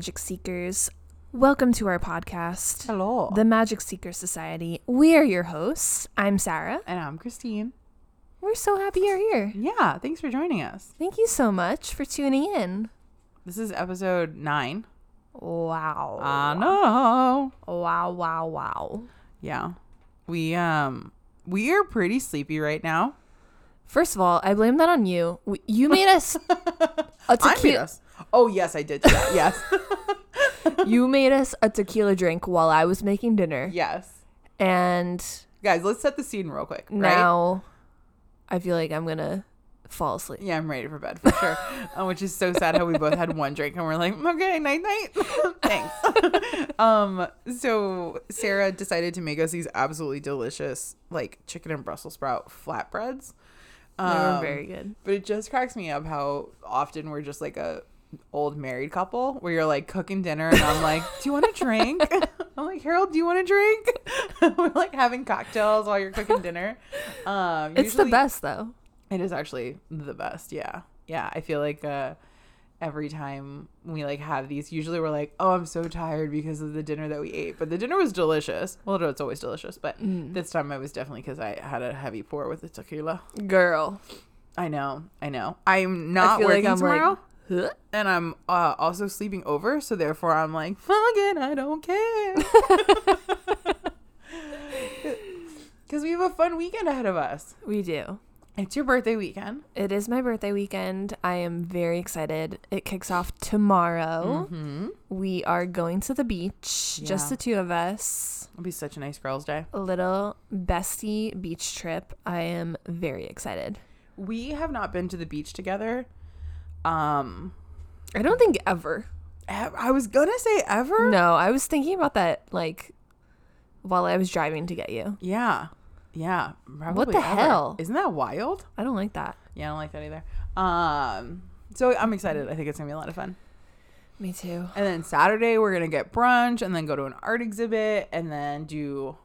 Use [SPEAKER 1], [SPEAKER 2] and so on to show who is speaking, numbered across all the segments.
[SPEAKER 1] Magic Seekers. Welcome to our podcast,
[SPEAKER 2] Hello.
[SPEAKER 1] the Magic Seeker Society. We are your hosts. I'm Sarah.
[SPEAKER 2] and I'm Christine.
[SPEAKER 1] We're so happy you're here.
[SPEAKER 2] Yeah, thanks for joining us.
[SPEAKER 1] Thank you so much for tuning in.
[SPEAKER 2] This is episode nine.
[SPEAKER 1] Wow.
[SPEAKER 2] I know.
[SPEAKER 1] wow, wow, wow.
[SPEAKER 2] Yeah. We um we are pretty sleepy right now.
[SPEAKER 1] First of all, I blame that on you. You made us a tequila.
[SPEAKER 2] Oh yes, I did do that. yes.
[SPEAKER 1] You made us a tequila drink while I was making dinner,
[SPEAKER 2] yes.
[SPEAKER 1] and
[SPEAKER 2] Guys, let's set the scene real quick. Right?
[SPEAKER 1] now I feel like I'm gonna fall asleep.
[SPEAKER 2] Yeah, I'm ready for bed for sure. uh, which is so sad how we both had one drink and we're like, okay, night night. Thanks. um, so Sarah decided to make us these absolutely delicious like chicken and Brussels sprout flatbreads.
[SPEAKER 1] They were
[SPEAKER 2] Um,
[SPEAKER 1] very good.
[SPEAKER 2] But it just cracks me up how often we're just like a old married couple where you're like cooking dinner and I'm like, Do you want a drink? I'm like, Harold, do you want a drink? we're like having cocktails while you're cooking dinner. Um
[SPEAKER 1] It's the best though.
[SPEAKER 2] It is actually the best, yeah. Yeah. I feel like uh every time we like have these, usually we're like, Oh, I'm so tired because of the dinner that we ate. But the dinner was delicious. Well no, it's always delicious, but
[SPEAKER 1] Mm.
[SPEAKER 2] this time I was definitely because I had a heavy pour with the tequila.
[SPEAKER 1] Girl.
[SPEAKER 2] I know, I know. I'm not
[SPEAKER 1] feel like
[SPEAKER 2] working
[SPEAKER 1] I'm
[SPEAKER 2] tomorrow,
[SPEAKER 1] Huh?
[SPEAKER 2] And I'm uh, also sleeping over, so therefore I'm like, fuck it, I don't care. Because we have a fun weekend ahead of us.
[SPEAKER 1] We do.
[SPEAKER 2] It's your birthday weekend.
[SPEAKER 1] It is my birthday weekend. I am very excited. It kicks off tomorrow.
[SPEAKER 2] Mm-hmm.
[SPEAKER 1] We are going to the beach, just the two of us.
[SPEAKER 2] It'll be such a nice girls' day.
[SPEAKER 1] A little bestie beach trip. I am very excited.
[SPEAKER 2] We have not been to the beach together. Um,
[SPEAKER 1] I don't think ever.
[SPEAKER 2] I was gonna say ever.
[SPEAKER 1] No, I was thinking about that like while I was driving to get you.
[SPEAKER 2] Yeah, yeah. Probably
[SPEAKER 1] What the
[SPEAKER 2] ever.
[SPEAKER 1] hell?
[SPEAKER 2] Isn't that wild?
[SPEAKER 1] I don't like that.
[SPEAKER 2] Yeah, I don't like that either. Um, so I'm excited. I think it's gonna be a lot of fun.
[SPEAKER 1] Me too.
[SPEAKER 2] And then Saturday we're gonna get brunch and then go to an art exhibit and then do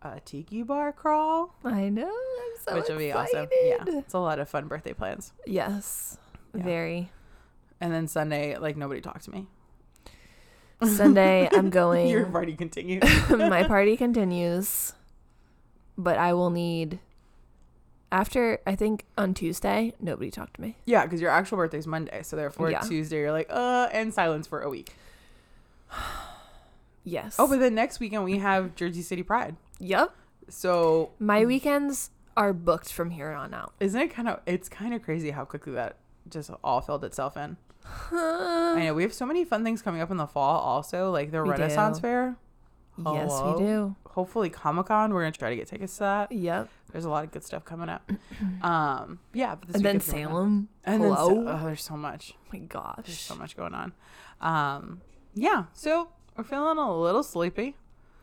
[SPEAKER 2] a tiki bar crawl,
[SPEAKER 1] I know. I'm so
[SPEAKER 2] which will be awesome. Yeah, it's a lot of fun birthday plans.
[SPEAKER 1] Yes.
[SPEAKER 2] Yeah.
[SPEAKER 1] Very.
[SPEAKER 2] And then Sunday, like nobody talked to me.
[SPEAKER 1] Sunday, I'm going.
[SPEAKER 2] Your party continues.
[SPEAKER 1] my party continues, but I will need after I think on Tuesday, nobody talked to me.
[SPEAKER 2] yeah, because your actual birthday's Monday, so therefore
[SPEAKER 1] Yeah.
[SPEAKER 2] Tuesday you're like, uh, and silence for a week.
[SPEAKER 1] Yes.
[SPEAKER 2] Oh, but then next weekend we have Jersey City Pride.
[SPEAKER 1] yep.
[SPEAKER 2] So
[SPEAKER 1] My weekends are booked from here on out.
[SPEAKER 2] isn't it kind of? It's kind of crazy how quickly that just all filled itself in. I know we have so many fun things coming up in the fall. Also, like the
[SPEAKER 1] We
[SPEAKER 2] Renaissance
[SPEAKER 1] do.
[SPEAKER 2] Fair. Hello?
[SPEAKER 1] we do.
[SPEAKER 2] Hopefully, Comic Con. We're gonna try to get tickets to that.
[SPEAKER 1] Yep.
[SPEAKER 2] There's a lot of good stuff coming up. Um, yeah, but this
[SPEAKER 1] And then
[SPEAKER 2] weekend's gonna be fun.
[SPEAKER 1] Salem.
[SPEAKER 2] And then
[SPEAKER 1] Hello.
[SPEAKER 2] Sa- oh, there's so much.
[SPEAKER 1] oh my gosh.
[SPEAKER 2] There's so much going on. Um, yeah. So we're feeling a little sleepy.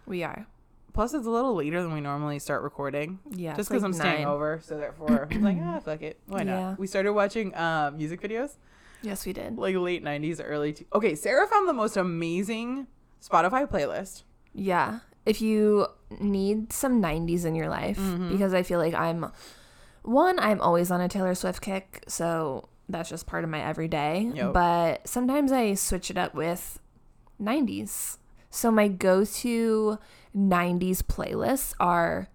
[SPEAKER 1] We are.
[SPEAKER 2] Plus, it's a little later than we normally start recording.
[SPEAKER 1] Yeah.
[SPEAKER 2] just because
[SPEAKER 1] like
[SPEAKER 2] I'm staying over, so therefore I'm like, ah, fuck it, why not?
[SPEAKER 1] Yeah.
[SPEAKER 2] We started watching um, music videos,
[SPEAKER 1] Yes, we did.
[SPEAKER 2] like late '90s, early. T- okay, Sarah found the most amazing Spotify playlist.
[SPEAKER 1] Yeah. If you need some 90s in your life,
[SPEAKER 2] Mhm.
[SPEAKER 1] because I feel like I'm one, I'm always on a Taylor Swift kick, so that's just part of my everyday.
[SPEAKER 2] Yep.
[SPEAKER 1] But sometimes I switch it up with 90s. So my go to 90s playlists are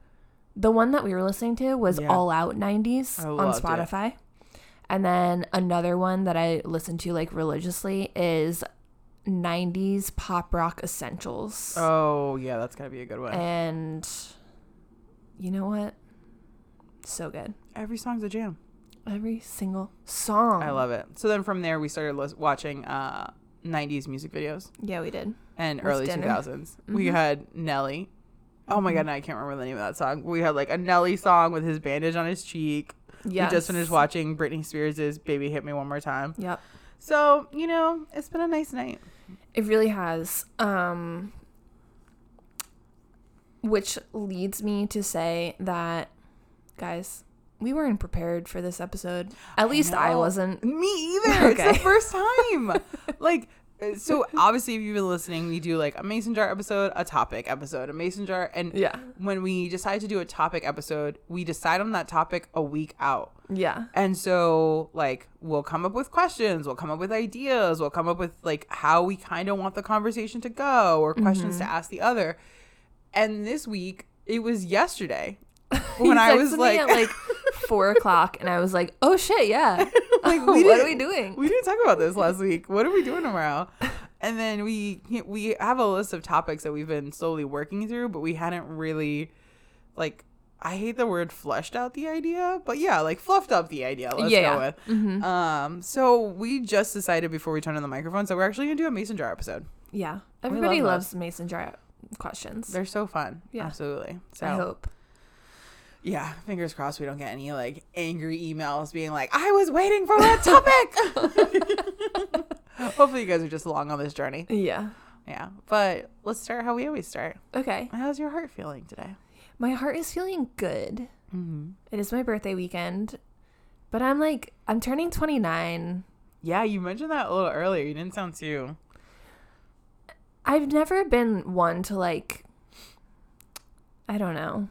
[SPEAKER 1] the one that we were listening to was
[SPEAKER 2] Yeah.
[SPEAKER 1] All Out 90s
[SPEAKER 2] I
[SPEAKER 1] on
[SPEAKER 2] loved it.
[SPEAKER 1] Spotify. And then another one that I listen to like religiously is 90s pop rock essentials.
[SPEAKER 2] Oh yeah, that's gotta be a good one.
[SPEAKER 1] And you know what? So good.
[SPEAKER 2] Every song's a jam.
[SPEAKER 1] Every single song.
[SPEAKER 2] I love it. So then from there we started watching uh, '90s music videos
[SPEAKER 1] Yeah, we did.
[SPEAKER 2] And
[SPEAKER 1] With
[SPEAKER 2] early
[SPEAKER 1] dinner.
[SPEAKER 2] 2000s. We
[SPEAKER 1] Mhm.
[SPEAKER 2] had Nelly. Oh my god, now I can't remember the name of that song. We had like a Nelly song with his bandage on his cheek.
[SPEAKER 1] Yeah.
[SPEAKER 2] We just finished watching Britney Spears' "Baby Hit Me One More Time."
[SPEAKER 1] Yep.
[SPEAKER 2] So you know, it's been a nice night.
[SPEAKER 1] It really has. Um which leads me to say that guys, we weren't prepared for this episode. At least I,
[SPEAKER 2] know.
[SPEAKER 1] wasn't.
[SPEAKER 2] Me either. It's the first time. like so obviously if you've been listening we do like a mason jar episode a topic episode a mason jar and
[SPEAKER 1] Yeah.
[SPEAKER 2] when we decide to do a topic episode we decide on that topic a week out
[SPEAKER 1] Yeah.
[SPEAKER 2] and so like we'll come up with questions we'll come up with ideas we'll come up with like how we kind of want the conversation to go or questions to
[SPEAKER 1] Mm-hmm.
[SPEAKER 2] ask the other and this week it was yesterday when i was like
[SPEAKER 1] at like four o'clock, and I was like, "Oh shit, yeah!
[SPEAKER 2] Like,
[SPEAKER 1] what are we doing?"
[SPEAKER 2] we didn't talk about this last week. What are we doing tomorrow? And then we we have a list of topics that we've been slowly working through, but we hadn't really like I hate the word fleshed out the idea, but yeah, like fluffed up the idea. Let's
[SPEAKER 1] Yeah.
[SPEAKER 2] go with.
[SPEAKER 1] Mhm.
[SPEAKER 2] Um, so we just decided before we turned on the microphone, so we're actually gonna do a mason jar episode.
[SPEAKER 1] Yeah, everybody
[SPEAKER 2] love
[SPEAKER 1] loves mason jar questions.
[SPEAKER 2] They're so fun.
[SPEAKER 1] Yeah.
[SPEAKER 2] absolutely. So
[SPEAKER 1] I hope.
[SPEAKER 2] Yeah, fingers crossed we don't get any like angry emails being like, "I was waiting for that topic." Hopefully, you guys are just along on this journey.
[SPEAKER 1] Yeah.
[SPEAKER 2] Yeah, but let's start how we always start.
[SPEAKER 1] Okay.
[SPEAKER 2] How's your heart feeling today?
[SPEAKER 1] My heart is feeling good.
[SPEAKER 2] Mm-hmm.
[SPEAKER 1] It is my birthday weekend, but I'm like, I'm turning 29.
[SPEAKER 2] Yeah, you mentioned that a little earlier. You didn't sound too.
[SPEAKER 1] I've never been one to like, I don't know,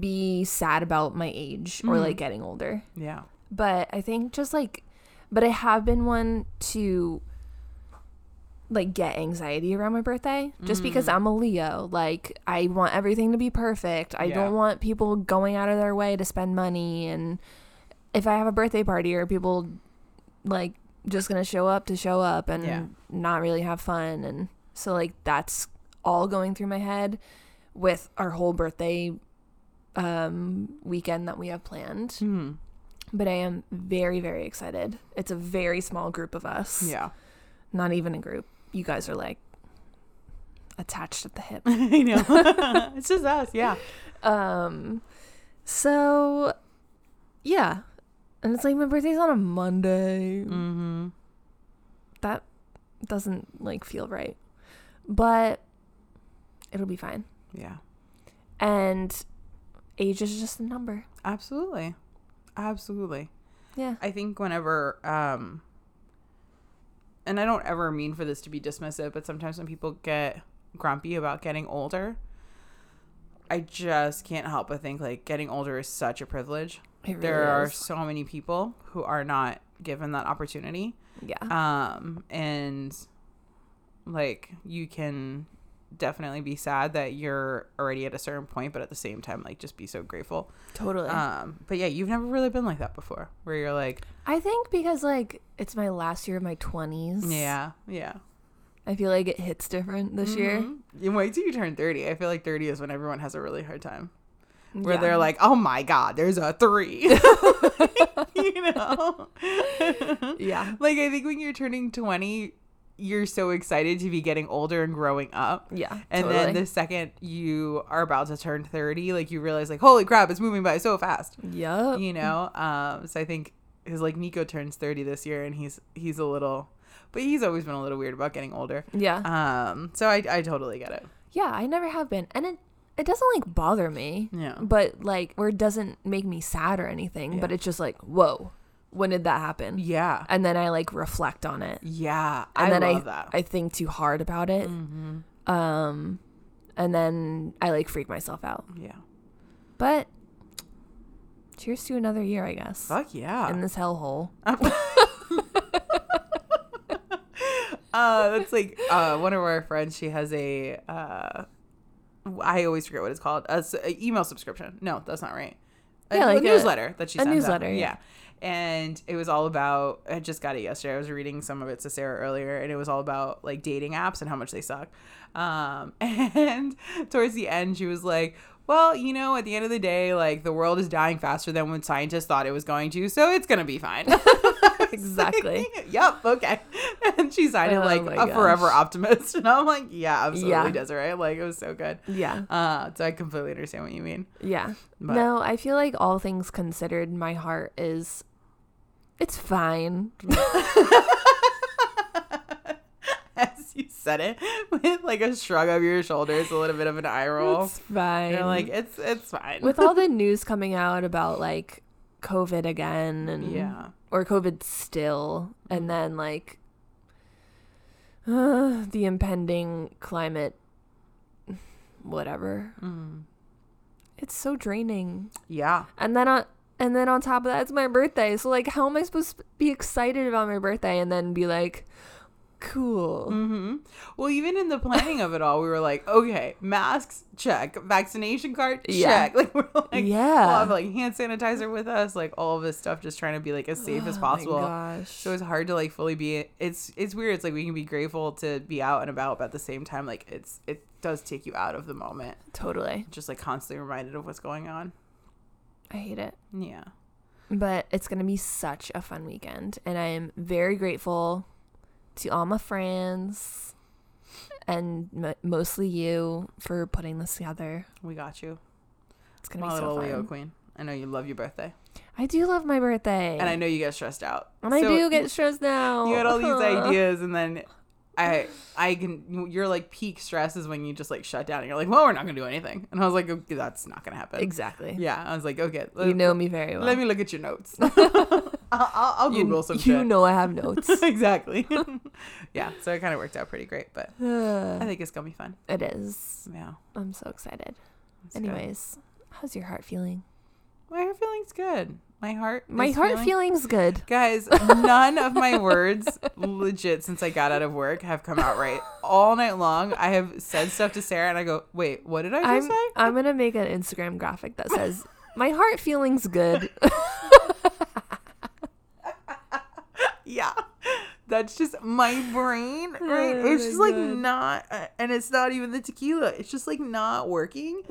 [SPEAKER 1] be sad about my age or
[SPEAKER 2] Mhm.
[SPEAKER 1] like getting older.
[SPEAKER 2] Yeah.
[SPEAKER 1] But I think just like, but I have been one to like get anxiety around my birthday just because I'm a Leo. Like, I want everything to be perfect. I
[SPEAKER 2] Yeah.
[SPEAKER 1] don't want people going out of their way to spend money. And if I have a birthday party, are people like just gonna show up to show up and
[SPEAKER 2] Yeah.
[SPEAKER 1] not really have fun? And so, like, that's all going through my head with our whole birthday um weekend that we have planned
[SPEAKER 2] Hmm.
[SPEAKER 1] but I am very, very excited. It's a very small group of us.
[SPEAKER 2] Yeah.
[SPEAKER 1] Not even a group. You guys are like attached at the hip.
[SPEAKER 2] I know. it's just us. Yeah.
[SPEAKER 1] Um, so yeah. And it's like my birthday's on a Monday.
[SPEAKER 2] Mm-hmm.
[SPEAKER 1] That doesn't like feel right. But it'll be fine.
[SPEAKER 2] Yeah.
[SPEAKER 1] And age is just a number.
[SPEAKER 2] Absolutely. Absolutely.
[SPEAKER 1] Yeah.
[SPEAKER 2] I think whenever um and I don't ever mean for this to be dismissive, but sometimes when people get grumpy about getting older, I just can't help but think like getting older is such a privilege.
[SPEAKER 1] Really
[SPEAKER 2] there are so many people who are not given that opportunity.
[SPEAKER 1] Yeah.
[SPEAKER 2] Um and like you can definitely be sad that you're already at a certain point, but at the same time like just be so grateful.
[SPEAKER 1] totally.
[SPEAKER 2] Um but yeah, you've never really been like that before where you're like
[SPEAKER 1] I think because like it's my last year of my 20s.
[SPEAKER 2] Yeah, yeah.
[SPEAKER 1] I feel like it hits different this year.
[SPEAKER 2] Mhm. You wait till you turn 30. I feel like 30 is when everyone has a really hard time. Where
[SPEAKER 1] Yeah.
[SPEAKER 2] they're like, oh my God, there's a three. you know?
[SPEAKER 1] yeah.
[SPEAKER 2] like, I think when you're turning 20, you're so excited to be getting older and growing up.
[SPEAKER 1] Yeah.
[SPEAKER 2] And then the second you are about to turn 30, like, you realize, like, holy crap, it's moving by so fast.
[SPEAKER 1] Yeah.
[SPEAKER 2] You know? Um, so I think, because, like, Nico turns 30 this year and he's he's a little, but he's always been a little weird about getting older.
[SPEAKER 1] Yeah.
[SPEAKER 2] Um, so I, I totally get it.
[SPEAKER 1] yeah, I never have been. And it it doesn't like bother me.
[SPEAKER 2] Yeah.
[SPEAKER 1] But like or it doesn't make me sad or anything, but it's just like, whoa, when did that happen?
[SPEAKER 2] Yeah.
[SPEAKER 1] And then I like reflect on it.
[SPEAKER 2] Yeah.
[SPEAKER 1] And
[SPEAKER 2] I
[SPEAKER 1] then
[SPEAKER 2] love
[SPEAKER 1] I
[SPEAKER 2] that.
[SPEAKER 1] I think too hard about it.
[SPEAKER 2] mm-hmm.
[SPEAKER 1] Um and then I like freak myself out.
[SPEAKER 2] Yeah.
[SPEAKER 1] But cheers to another year, I guess.
[SPEAKER 2] Fuck yeah.
[SPEAKER 1] In this hellhole.
[SPEAKER 2] uh, that's like uh, one of our friends. She has a. Uh, I always forget what it's called. A, a email subscription. No, that's not right. A,
[SPEAKER 1] Yeah, like a-
[SPEAKER 2] newsletter that she
[SPEAKER 1] a
[SPEAKER 2] sends out.
[SPEAKER 1] newsletter, yeah.
[SPEAKER 2] Yeah. And it was all about. I just got it yesterday. I was reading some of it to Sarah earlier, and it was all about like dating apps and how much they suck. Um, and towards the end, she was like, "Well, you know, at the end of the day, like the world is dying faster than when scientists thought it was going to, so it's gonna be fine."
[SPEAKER 1] exactly.
[SPEAKER 2] yep. Okay. And she sounded
[SPEAKER 1] Oh
[SPEAKER 2] like a forever
[SPEAKER 1] optimist,
[SPEAKER 2] and I'm like, yeah, absolutely,
[SPEAKER 1] Yeah.
[SPEAKER 2] Desiree. Like it was so good.
[SPEAKER 1] Yeah.
[SPEAKER 2] Uh, so I completely understand what you mean.
[SPEAKER 1] Yeah.
[SPEAKER 2] But-
[SPEAKER 1] no, I feel like all things considered, my heart is it's fine.
[SPEAKER 2] As you said it, with like a shrug of your shoulders, a little bit of an eye roll.
[SPEAKER 1] It's fine.
[SPEAKER 2] You're like, it's it's fine.
[SPEAKER 1] with all the news coming out about like COVID again and
[SPEAKER 2] yeah,
[SPEAKER 1] or COVID still and then like uh, the impending climate whatever.
[SPEAKER 2] Mm.
[SPEAKER 1] It's so draining.
[SPEAKER 2] Yeah.
[SPEAKER 1] And then on and then on top of that, it's my birthday. So like, how am I supposed to be excited about my birthday and then be like, cool?
[SPEAKER 2] hmm Well, even in the planning of it all, we were like, okay, masks, check. Vaccination card,
[SPEAKER 1] Yeah.
[SPEAKER 2] check. Like we're like,
[SPEAKER 1] Yeah.
[SPEAKER 2] we'll have like hand sanitizer with us, like all of this stuff, just trying to be like as safe as
[SPEAKER 1] Oh
[SPEAKER 2] possible.
[SPEAKER 1] My gosh.
[SPEAKER 2] So it's hard to like fully be. It's it's weird. It's like we can be grateful to be out and about, but at the same time, like it's it does take you out of the moment.
[SPEAKER 1] totally.
[SPEAKER 2] Just like constantly reminded of what's going on.
[SPEAKER 1] I hate it.
[SPEAKER 2] Yeah.
[SPEAKER 1] But it's going to be such a fun weekend. And I am very grateful to all my friends and m- mostly you for putting this together.
[SPEAKER 2] We got you.
[SPEAKER 1] It's going to
[SPEAKER 2] My
[SPEAKER 1] be so
[SPEAKER 2] little
[SPEAKER 1] fun.
[SPEAKER 2] Leo queen. I know you love your birthday,
[SPEAKER 1] I do love my birthday.
[SPEAKER 2] and I know you get stressed out.
[SPEAKER 1] And I
[SPEAKER 2] So
[SPEAKER 1] do get stressed out.
[SPEAKER 2] You had all these ideas, and then I I can. Your like peak stress is when you just like shut down, and you're like, well, we're not gonna do anything. And I was like, okay, that's not gonna happen.
[SPEAKER 1] Exactly.
[SPEAKER 2] Yeah. I was like, okay.
[SPEAKER 1] You know me very well.
[SPEAKER 2] Let me look at your notes. I'll, I'll, I'll
[SPEAKER 1] you,
[SPEAKER 2] Google some
[SPEAKER 1] you
[SPEAKER 2] shit.
[SPEAKER 1] know I have notes.
[SPEAKER 2] exactly. yeah. So it kind of worked out pretty great, but I think it's gonna be fun.
[SPEAKER 1] it is.
[SPEAKER 2] Yeah.
[SPEAKER 1] I'm so excited.
[SPEAKER 2] good.
[SPEAKER 1] Anyways, how's your heart feeling?
[SPEAKER 2] my heart feeling's good. My heart.
[SPEAKER 1] My heart
[SPEAKER 2] feeling-
[SPEAKER 1] feeling's good.
[SPEAKER 2] Guys, none of my words, legit, since I got out of work, have come out right. All night long, I have said stuff to Sarah, and I go, "Wait, what did I
[SPEAKER 1] I'm
[SPEAKER 2] say?"
[SPEAKER 1] I'm gonna make an Instagram graphic that says my heart feeling's good.
[SPEAKER 2] Yeah, that's just my brain, right?
[SPEAKER 1] Oh
[SPEAKER 2] it's just like
[SPEAKER 1] God.
[SPEAKER 2] not, uh, and it's not even the tequila. It's just like not working.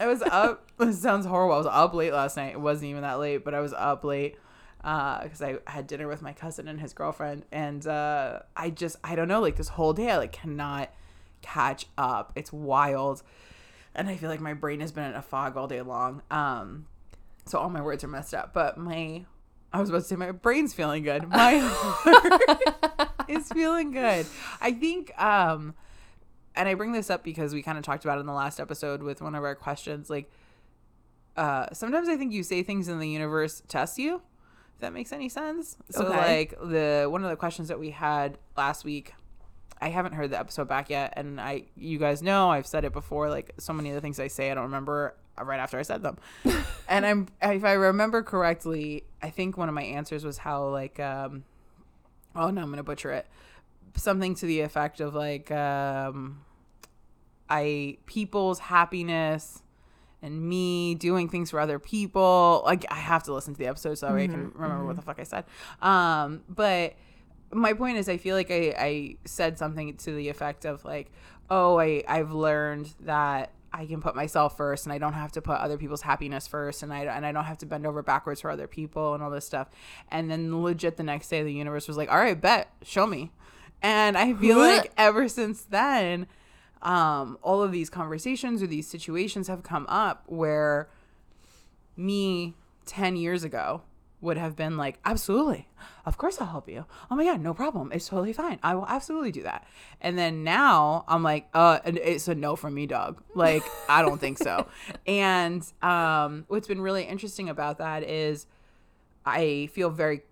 [SPEAKER 2] I was up. It sounds horrible. I was up late last night. It wasn't even that late, but I was up late because I had dinner with my cousin and his girlfriend, and uh, I just I don't know. Like this whole day, I like cannot catch up. It's wild, and I feel like my brain has been in a fog all day long. Um, so all my words are messed up, but my I was about to say my brain's feeling good. My heart is feeling good. I think um and I bring this up because we kind of talked about it in the last episode with one of our questions like uh sometimes I think you say things in the universe test you. If that makes any sense. So
[SPEAKER 1] Okay.
[SPEAKER 2] like the one of the questions that we had last week I haven't heard the episode back yet, and I, you guys know, I've said it before. Like so many of the things I say, I don't remember right after I said them. and I'm, if I remember correctly, I think one of my answers was how like, um, oh no, I'm gonna butcher it. Something to the effect of like, um, I people's happiness and me doing things for other people. Like I have to listen to the episode so that way I can remember what the fuck I said. Um, but my point is, I feel like I, I said something to the effect of like, oh, I I've learned that I can put myself first, and I don't have to put other people's happiness first, and I and I don't have to bend over backwards for other people and all this stuff. And then legit the next day, the universe was like, all right, bet, show me. And I feel like ever since then, um, all of these conversations or these situations have come up where me 10 years ago would have been like, absolutely. Of course I'll help you. Oh my God, no problem. It's totally fine. I will absolutely do that. And then now I'm like, uh, it's a no from me, dog. Like, I don't think so. And um, what's been really interesting about that is I feel very,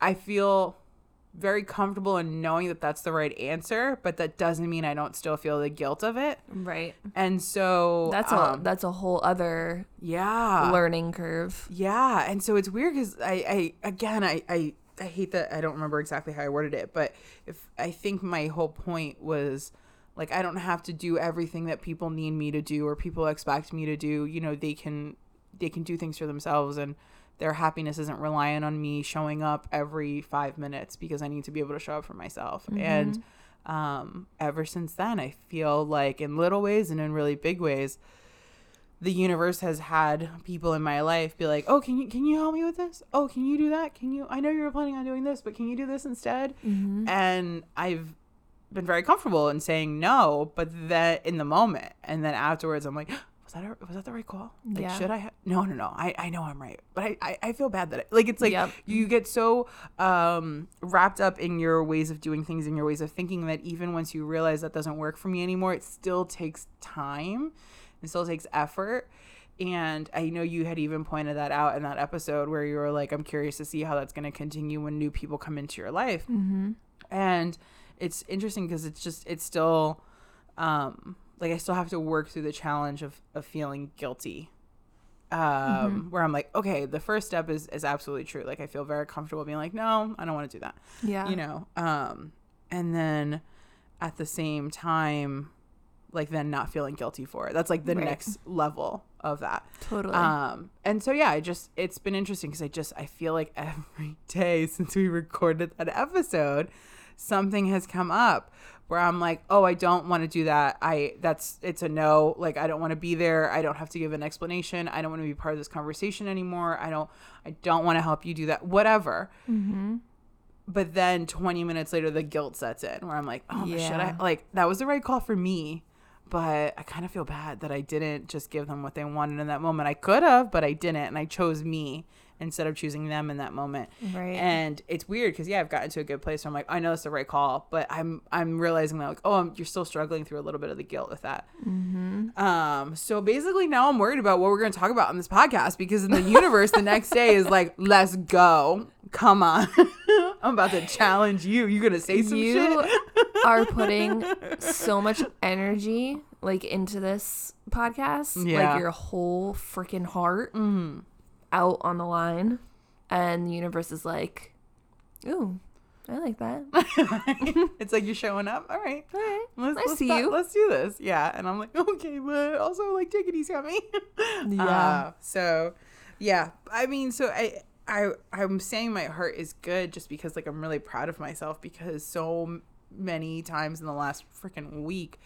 [SPEAKER 2] I feel very comfortable in knowing that that's the right answer, but that doesn't mean I don't still feel the guilt of it.
[SPEAKER 1] Right.
[SPEAKER 2] And so
[SPEAKER 1] That's a
[SPEAKER 2] um,
[SPEAKER 1] that's a whole other
[SPEAKER 2] yeah,
[SPEAKER 1] learning curve.
[SPEAKER 2] yeah, and so it's weird because I, I again, I, I, I hate that I don't remember exactly how I worded it, but if I think my whole point was like I don't have to do everything that people need me to do or people expect me to do. You know, they can they can do things for themselves and their happiness isn't reliant on me showing up every five minutes because I need to be able to show up for myself. And um, ever since then, I feel like in little ways and in really big ways, the universe has had people in my life be like, "Oh, can you can you help me with this? Oh, can you do that? Can you? I know you were planning on doing this, but can you do this instead?" And I've been very comfortable in saying no, but that in the moment, and then afterwards, I'm like, "Was that a, was that the right call? Like,
[SPEAKER 1] Yeah.
[SPEAKER 2] should I? Ha- no, no, no. I I know I'm right, but I I, I feel bad that I, like it's like
[SPEAKER 1] Yep.
[SPEAKER 2] you get so um wrapped up in your ways of doing things and your ways of thinking that even once you realize that doesn't work for me anymore, it still takes time. It still takes effort. And I know you had even pointed that out in that episode where you were like, I'm curious to see how that's going to continue when new people come into your life.
[SPEAKER 1] Mm-hmm.
[SPEAKER 2] And it's interesting because it's just it's still um like I still have to work through the challenge of of feeling guilty. Um,
[SPEAKER 1] Mm-hmm.
[SPEAKER 2] where I'm like, okay, the first step is is absolutely true. Like I feel very comfortable being like, no, I don't want to do that.
[SPEAKER 1] Yeah.
[SPEAKER 2] You know. Um, and then at the same time, like then not feeling guilty for it. That's like the
[SPEAKER 1] Right.
[SPEAKER 2] next level of that.
[SPEAKER 1] Totally.
[SPEAKER 2] Um, and so yeah, I just it's been interesting because I just I feel like every day since we recorded that episode, something has come up where I'm like, oh, I don't want to do that. I that's it's a no. Like I don't want to be there. I don't have to give an explanation. I don't want to be part of this conversation anymore. I don't I don't want to help you do that. Whatever.
[SPEAKER 1] mm-hmm.
[SPEAKER 2] But then 20 minutes later, the guilt sets in where I'm like, oh, should I? Like, that was the right call for me. But I kind of feel bad that I didn't just give them what they wanted in that moment. I could have, but I didn't. And I chose me instead of choosing them in that moment.
[SPEAKER 1] Right.
[SPEAKER 2] And it's weird because, yeah, I've gotten to a good place where I'm like, I know it's the right call. But I'm I'm realizing that, like, oh, I'm, you're still struggling through a little bit of the guilt with that.
[SPEAKER 1] mm-hmm.
[SPEAKER 2] Um, so basically now I'm worried about what we're going to talk about on this podcast because in the universe the next day is like, let's go. Come on. I'm about to challenge you. You're going to say some
[SPEAKER 1] You
[SPEAKER 2] shit?
[SPEAKER 1] are putting so much energy like into this podcast.
[SPEAKER 2] Yeah.
[SPEAKER 1] Like your whole freaking heart
[SPEAKER 2] Mhm.
[SPEAKER 1] Out on the line. And the universe is like, ooh, I like that.
[SPEAKER 2] it's like you're showing up. All right.
[SPEAKER 1] All right.
[SPEAKER 2] Let's,
[SPEAKER 1] I
[SPEAKER 2] let's
[SPEAKER 1] see
[SPEAKER 2] stop-
[SPEAKER 1] you.
[SPEAKER 2] Let's do this. Yeah. And I'm like, okay, but also like take it easy on me.
[SPEAKER 1] Yeah.
[SPEAKER 2] Uh, so yeah. I mean, so I I I'm saying my heart is good just because like I'm really proud of myself because so many times in the last freaking week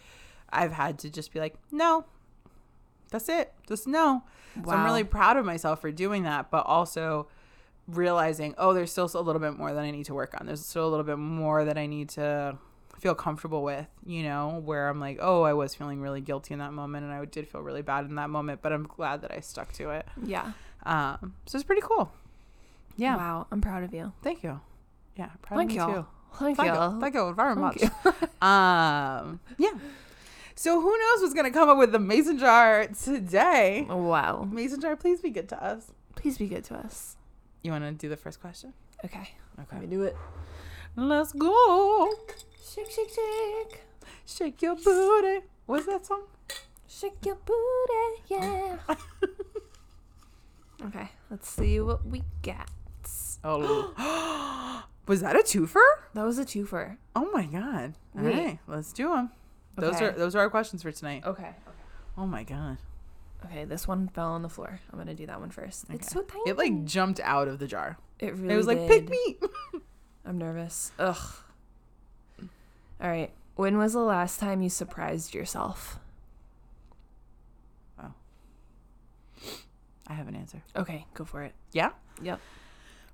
[SPEAKER 2] I've had to just be like, no. That's it. Just no. So I'm really proud of myself for doing that, but also realizing, oh, there's still a little bit more that I need to work on. There's still a little bit more that I need to feel comfortable with, you know, where I'm like, oh, I was feeling really guilty in that moment and I did feel really bad in that moment, but I'm glad that I stuck to it.
[SPEAKER 1] Yeah.
[SPEAKER 2] Um, so it's pretty cool. Yeah.
[SPEAKER 1] Wow. I'm proud of you.
[SPEAKER 2] Thank you. Yeah. Proud
[SPEAKER 1] Thank
[SPEAKER 2] of
[SPEAKER 1] y'all.
[SPEAKER 2] too.
[SPEAKER 1] Thank,
[SPEAKER 2] Thank
[SPEAKER 1] you.
[SPEAKER 2] you. Thank you very much.
[SPEAKER 1] Thank
[SPEAKER 2] um, yeah. So who knows what's going to come up with the mason jar today?
[SPEAKER 1] Wow.
[SPEAKER 2] Mason jar, please be good to us.
[SPEAKER 1] Please be good to us.
[SPEAKER 2] You want to do the first question?
[SPEAKER 1] Okay.
[SPEAKER 2] Okay.
[SPEAKER 1] Let me do it.
[SPEAKER 2] Let's go.
[SPEAKER 1] Shake, shake, shake.
[SPEAKER 2] Shake your booty. What's that song?
[SPEAKER 1] Shake your booty, yeah. okay, let's see what we get.
[SPEAKER 2] Oh. Was that a twofer?
[SPEAKER 1] That was a twofer.
[SPEAKER 2] Oh my god. All
[SPEAKER 1] Wait.
[SPEAKER 2] right, let's do them. Those
[SPEAKER 1] Okay.
[SPEAKER 2] are those are our questions for tonight.
[SPEAKER 1] Okay.
[SPEAKER 2] Oh my god.
[SPEAKER 1] Okay, this one fell on the floor. I'm gonna do that one first. It's so tiny.
[SPEAKER 2] It like jumped out of the jar.
[SPEAKER 1] it really
[SPEAKER 2] it was like pick me.
[SPEAKER 1] I'm nervous. Ugh. All right. When was the last time you surprised yourself? Oh.
[SPEAKER 2] I have an answer.
[SPEAKER 1] Okay, go for it.
[SPEAKER 2] Yeah.
[SPEAKER 1] Yep.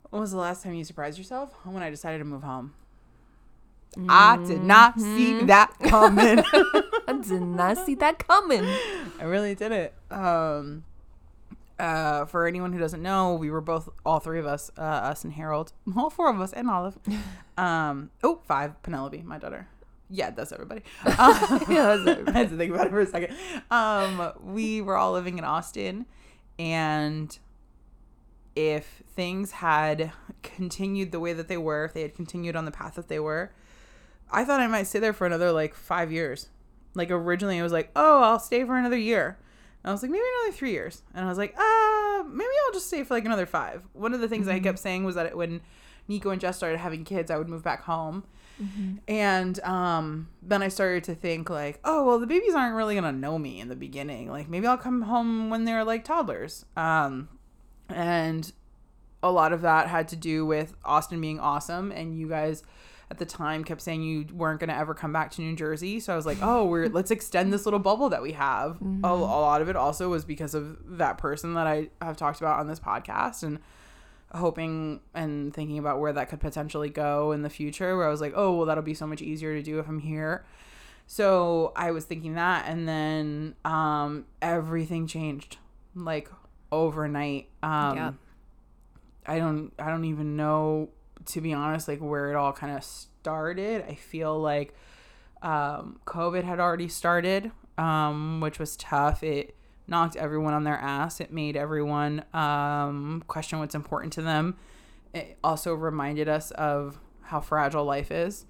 [SPEAKER 2] When was the last time you surprised yourself? When I decided to move home. I did not see that coming.
[SPEAKER 1] I did not see that coming.
[SPEAKER 2] I really did it. Um, uh, for anyone who doesn't know, we were both, all three of us, uh, us and Harold, all four of us, and Olive. Um, oh, five, Penelope, my daughter. Yeah, that's everybody. Um,
[SPEAKER 1] Yeah, that's everybody.
[SPEAKER 2] I had to think about it for a second. Um, we were all living in Austin, and if things had continued the way that they were, if they had continued on the path that they were, I thought I might stay there for another like five years. Like originally, it was like, oh, I'll stay for another year. And I was like, maybe another three years. And I was like, uh, maybe I'll just stay for like another five. One of the things I kept saying was that when Nico and Jess started having kids, I would move back home. And um, then I started to think like, oh well, the babies aren't really gonna know me in the beginning. Like maybe I'll come home when they're like toddlers. Um, and a lot of that had to do with Austin being awesome, and you guys at the time kept saying you weren't gonna ever come back to New Jersey. So I was like, oh, we're let's extend this little bubble that we have. A, a lot of it also was because of that person that I have talked about on this podcast, and hoping and thinking about where that could potentially go in the future where I was like, "Oh, well that'll be so much easier to do if I'm here." So, I was thinking that and then um everything changed like overnight. Um
[SPEAKER 1] Yep.
[SPEAKER 2] I don't I don't even know to be honest like where it all kind of started. I feel like um COVID had already started, um which was tough. It knocked everyone on their ass. It made everyone um, question what's important to them. It also reminded us of how fragile life is.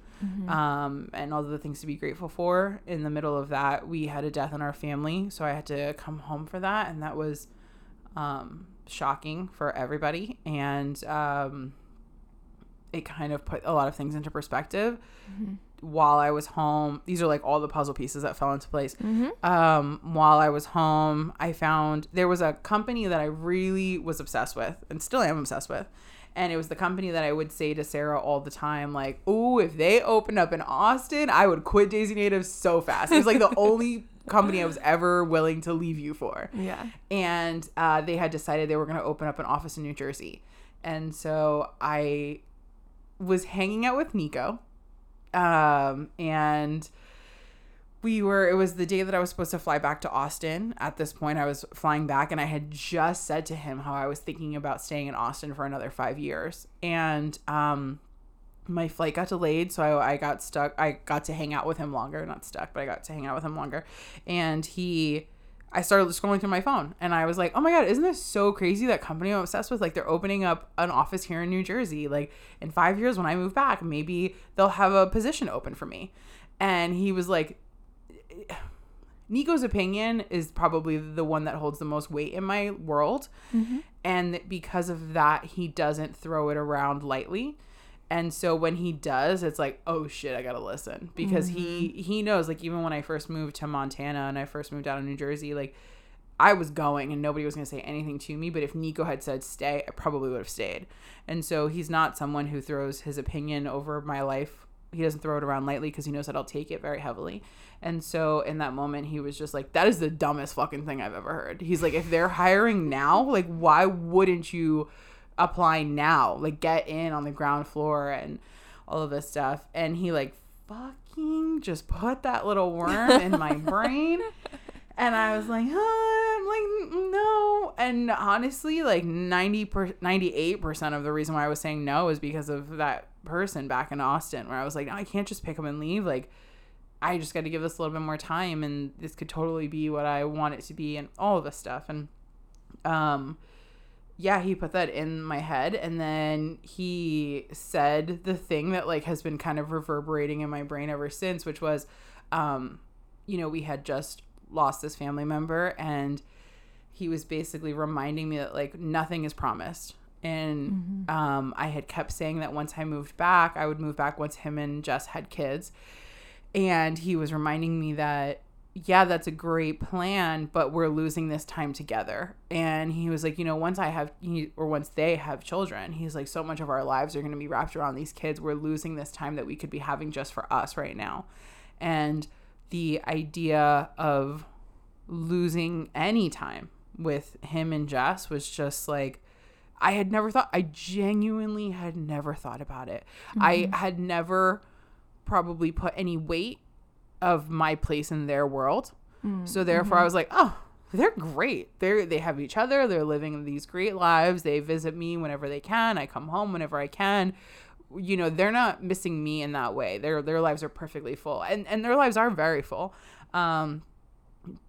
[SPEAKER 2] um, and all the things to be grateful for. In the middle of that, we had a death in our family, so I had to come home for that, and that was um, shocking for everybody. And um, it kind of put a lot of things into perspective. While I was home, these are like all the puzzle pieces that fell into place. Um, while I was home, I found there was a company that I really was obsessed with and still am obsessed with. And it was the company that I would say to Sarah all the time, like, "Ooh, if they opened up in Austin, I would quit Daisy Native so fast." It was like the only company I was ever willing to leave you for
[SPEAKER 1] Yeah.
[SPEAKER 2] and uh, they had decided they were going to open up an office in New Jersey. And so I was hanging out with Nico, um, and we were. It was the day that I was supposed to fly back to Austin. At this point, I was flying back, and I had just said to him how I was thinking about staying in Austin for another five years, and um, my flight got delayed so I, I got stuck i got to hang out with him longer not stuck but i got to hang out with him longer and he i started scrolling through my phone and i was like oh my god isn't this so crazy that company i'm obsessed with like they're opening up an office here in new jersey like in five years when i move back maybe they'll have a position open for me and he was like Nico's opinion is probably the one that holds the most weight in my world. Mm-hmm. And because of that, he doesn't throw it around lightly. And so when he does, it's like, oh shit, I gotta listen because he mm-hmm. he knows. Like even when I first moved to Montana and I first moved out of New Jersey, like I was going and nobody was gonna say anything to me. But if Nico had said stay, I probably would have stayed. And so he's not someone who throws his opinion over my life. He doesn't throw it around lightly because he knows that I'll take it very heavily. And so in that moment, he was just like, that is the dumbest fucking thing I've ever heard. He's like, if they're hiring now, like, why wouldn't you apply now? Like, get in on the ground floor and all of this stuff. And he, like, fucking just put that little worm in my brain. And I was like, huh? I'm like, no. And honestly, like 90 per, 98% of the reason why I was saying no is because of that person back in Austin, where I was like, no, I can't just pick him and leave. Like, I just got to give this a little bit more time, and this could totally be what I want it to be, and all of this stuff. And, um, yeah, he put that in my head, and then he said the thing that like has been kind of reverberating in my brain ever since, which was, um, you know, we had just lost this family member, and he was basically reminding me that like nothing is promised. And um, I had kept saying that once I moved back, I would move back once him and Jess had kids and he was reminding me that yeah that's a great plan but we're losing this time together. And he was like you know once i have he, or once they have children he's like so much of our lives are going to be wrapped around these kids. We're losing this time that we could be having just for us right now. And the idea of losing any time with him and jess was just like i had never thought i genuinely had never thought about it. I mm-hmm. had never probably put any weight of my place in their world. So therefore I was like, oh, they're great. They're they have each other. They're living these great lives. They visit me whenever they can. I come home whenever I can. You know, they're not missing me in that way. Their their lives are perfectly full. And and their lives are very full. Um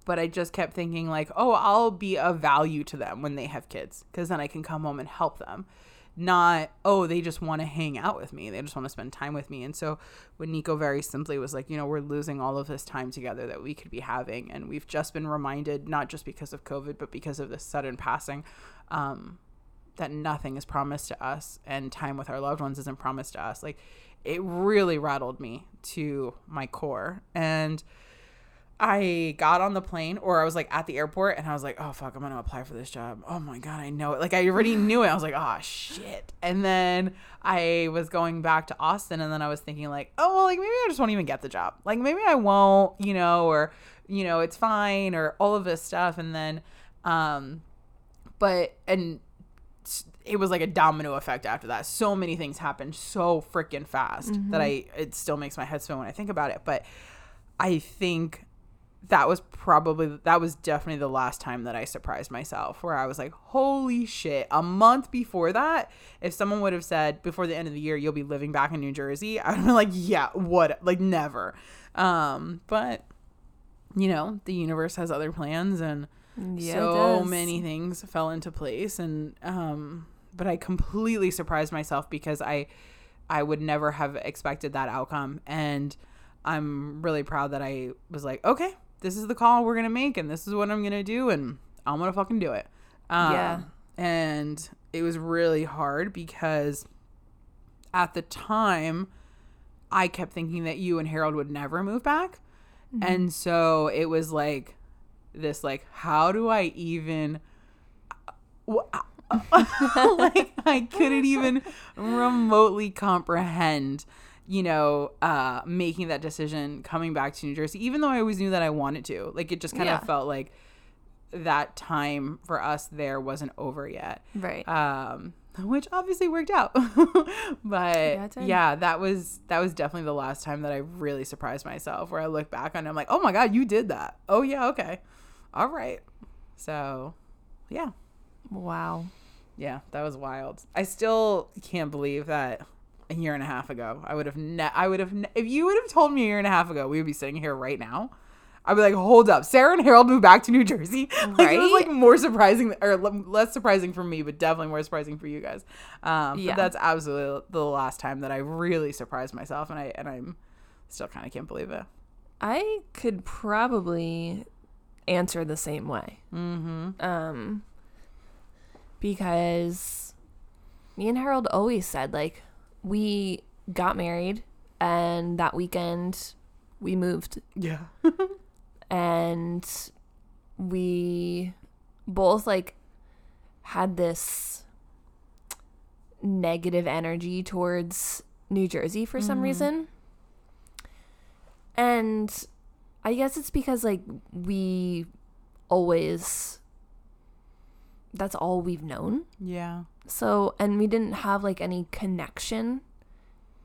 [SPEAKER 2] but I just kept thinking like, oh, I'll be of value to them when they have kids cuz then I can come home and help them not oh they just want to hang out with me they just want to spend time with me. And so when nico very simply was like you know we're losing all of this time together that we could be having and we've just been reminded not just because of covid but because of this sudden passing um, that nothing is promised to us and time with our loved ones isn't promised to us. Like it really rattled me to my core. And I got on the plane or I was like at the airport and I was like, oh fuck, I'm gonna apply for this job. Oh my god, I know it. Like I already knew it. I was like, oh shit. And then I was going back to Austin and then I was thinking like, oh well, like maybe I just won't even get the job. Like maybe I won't, you know, or you know, it's fine or all of this stuff. And then um but and it was like a domino effect after that. So many things happened so freaking fast that I it still makes my head spin when I think about it. But I think that was probably that was definitely the last time that I surprised myself where I was like, "Holy shit." A month before that, if someone would have said before the end of the year you'll be living back in New Jersey, I would have been like, "Yeah, what? Like never." Um, but you know, the universe has other plans and
[SPEAKER 1] Yeah,
[SPEAKER 2] so many things fell into place and um but I completely surprised myself because I I would never have expected that outcome. And I'm really proud that I was like, okay, this is the call we're gonna make, and this is what I'm gonna do, and I'm gonna fucking do it. Um,
[SPEAKER 1] Yeah.
[SPEAKER 2] And it was really hard because at the time, I kept thinking that you and Harold would never move back. Mm-hmm. And so it was like this like how do I even uh, uh, like I couldn't even remotely comprehend you know uh making that decision coming back to New Jersey even though I always knew that I wanted to. Like it just kind
[SPEAKER 1] Yeah.
[SPEAKER 2] of felt like that time for us there wasn't over yet.
[SPEAKER 1] Right.
[SPEAKER 2] um which obviously worked out. But
[SPEAKER 1] Yeah,
[SPEAKER 2] yeah, that was that was definitely the last time that i really surprised myself where i look back on it i'm like oh my god you did that. Oh yeah okay. All right. So yeah.
[SPEAKER 1] Wow.
[SPEAKER 2] yeah that was wild. I still can't believe that a year and a half ago i would have ne- i would have ne- if you would have told me a year and a half ago we would be sitting here right now I'd be like, hold up, Sarah and Harold moved back to New Jersey. Like, it was like more surprising, or less surprising for me, but definitely more surprising for you guys. Um,
[SPEAKER 1] Yeah.
[SPEAKER 2] But that's absolutely the last time that I really surprised myself, and I and I'm still kind of can't believe it.
[SPEAKER 1] I could probably answer the same way. Mm-hmm. Um, because me and Harold always said like we got married, and that weekend we moved,
[SPEAKER 2] Yeah.
[SPEAKER 1] and we both like had this negative energy towards New Jersey for some mm-hmm. reason. And I guess it's because like we always that's all we've known.
[SPEAKER 2] yeah.
[SPEAKER 1] So, and we didn't have like any connection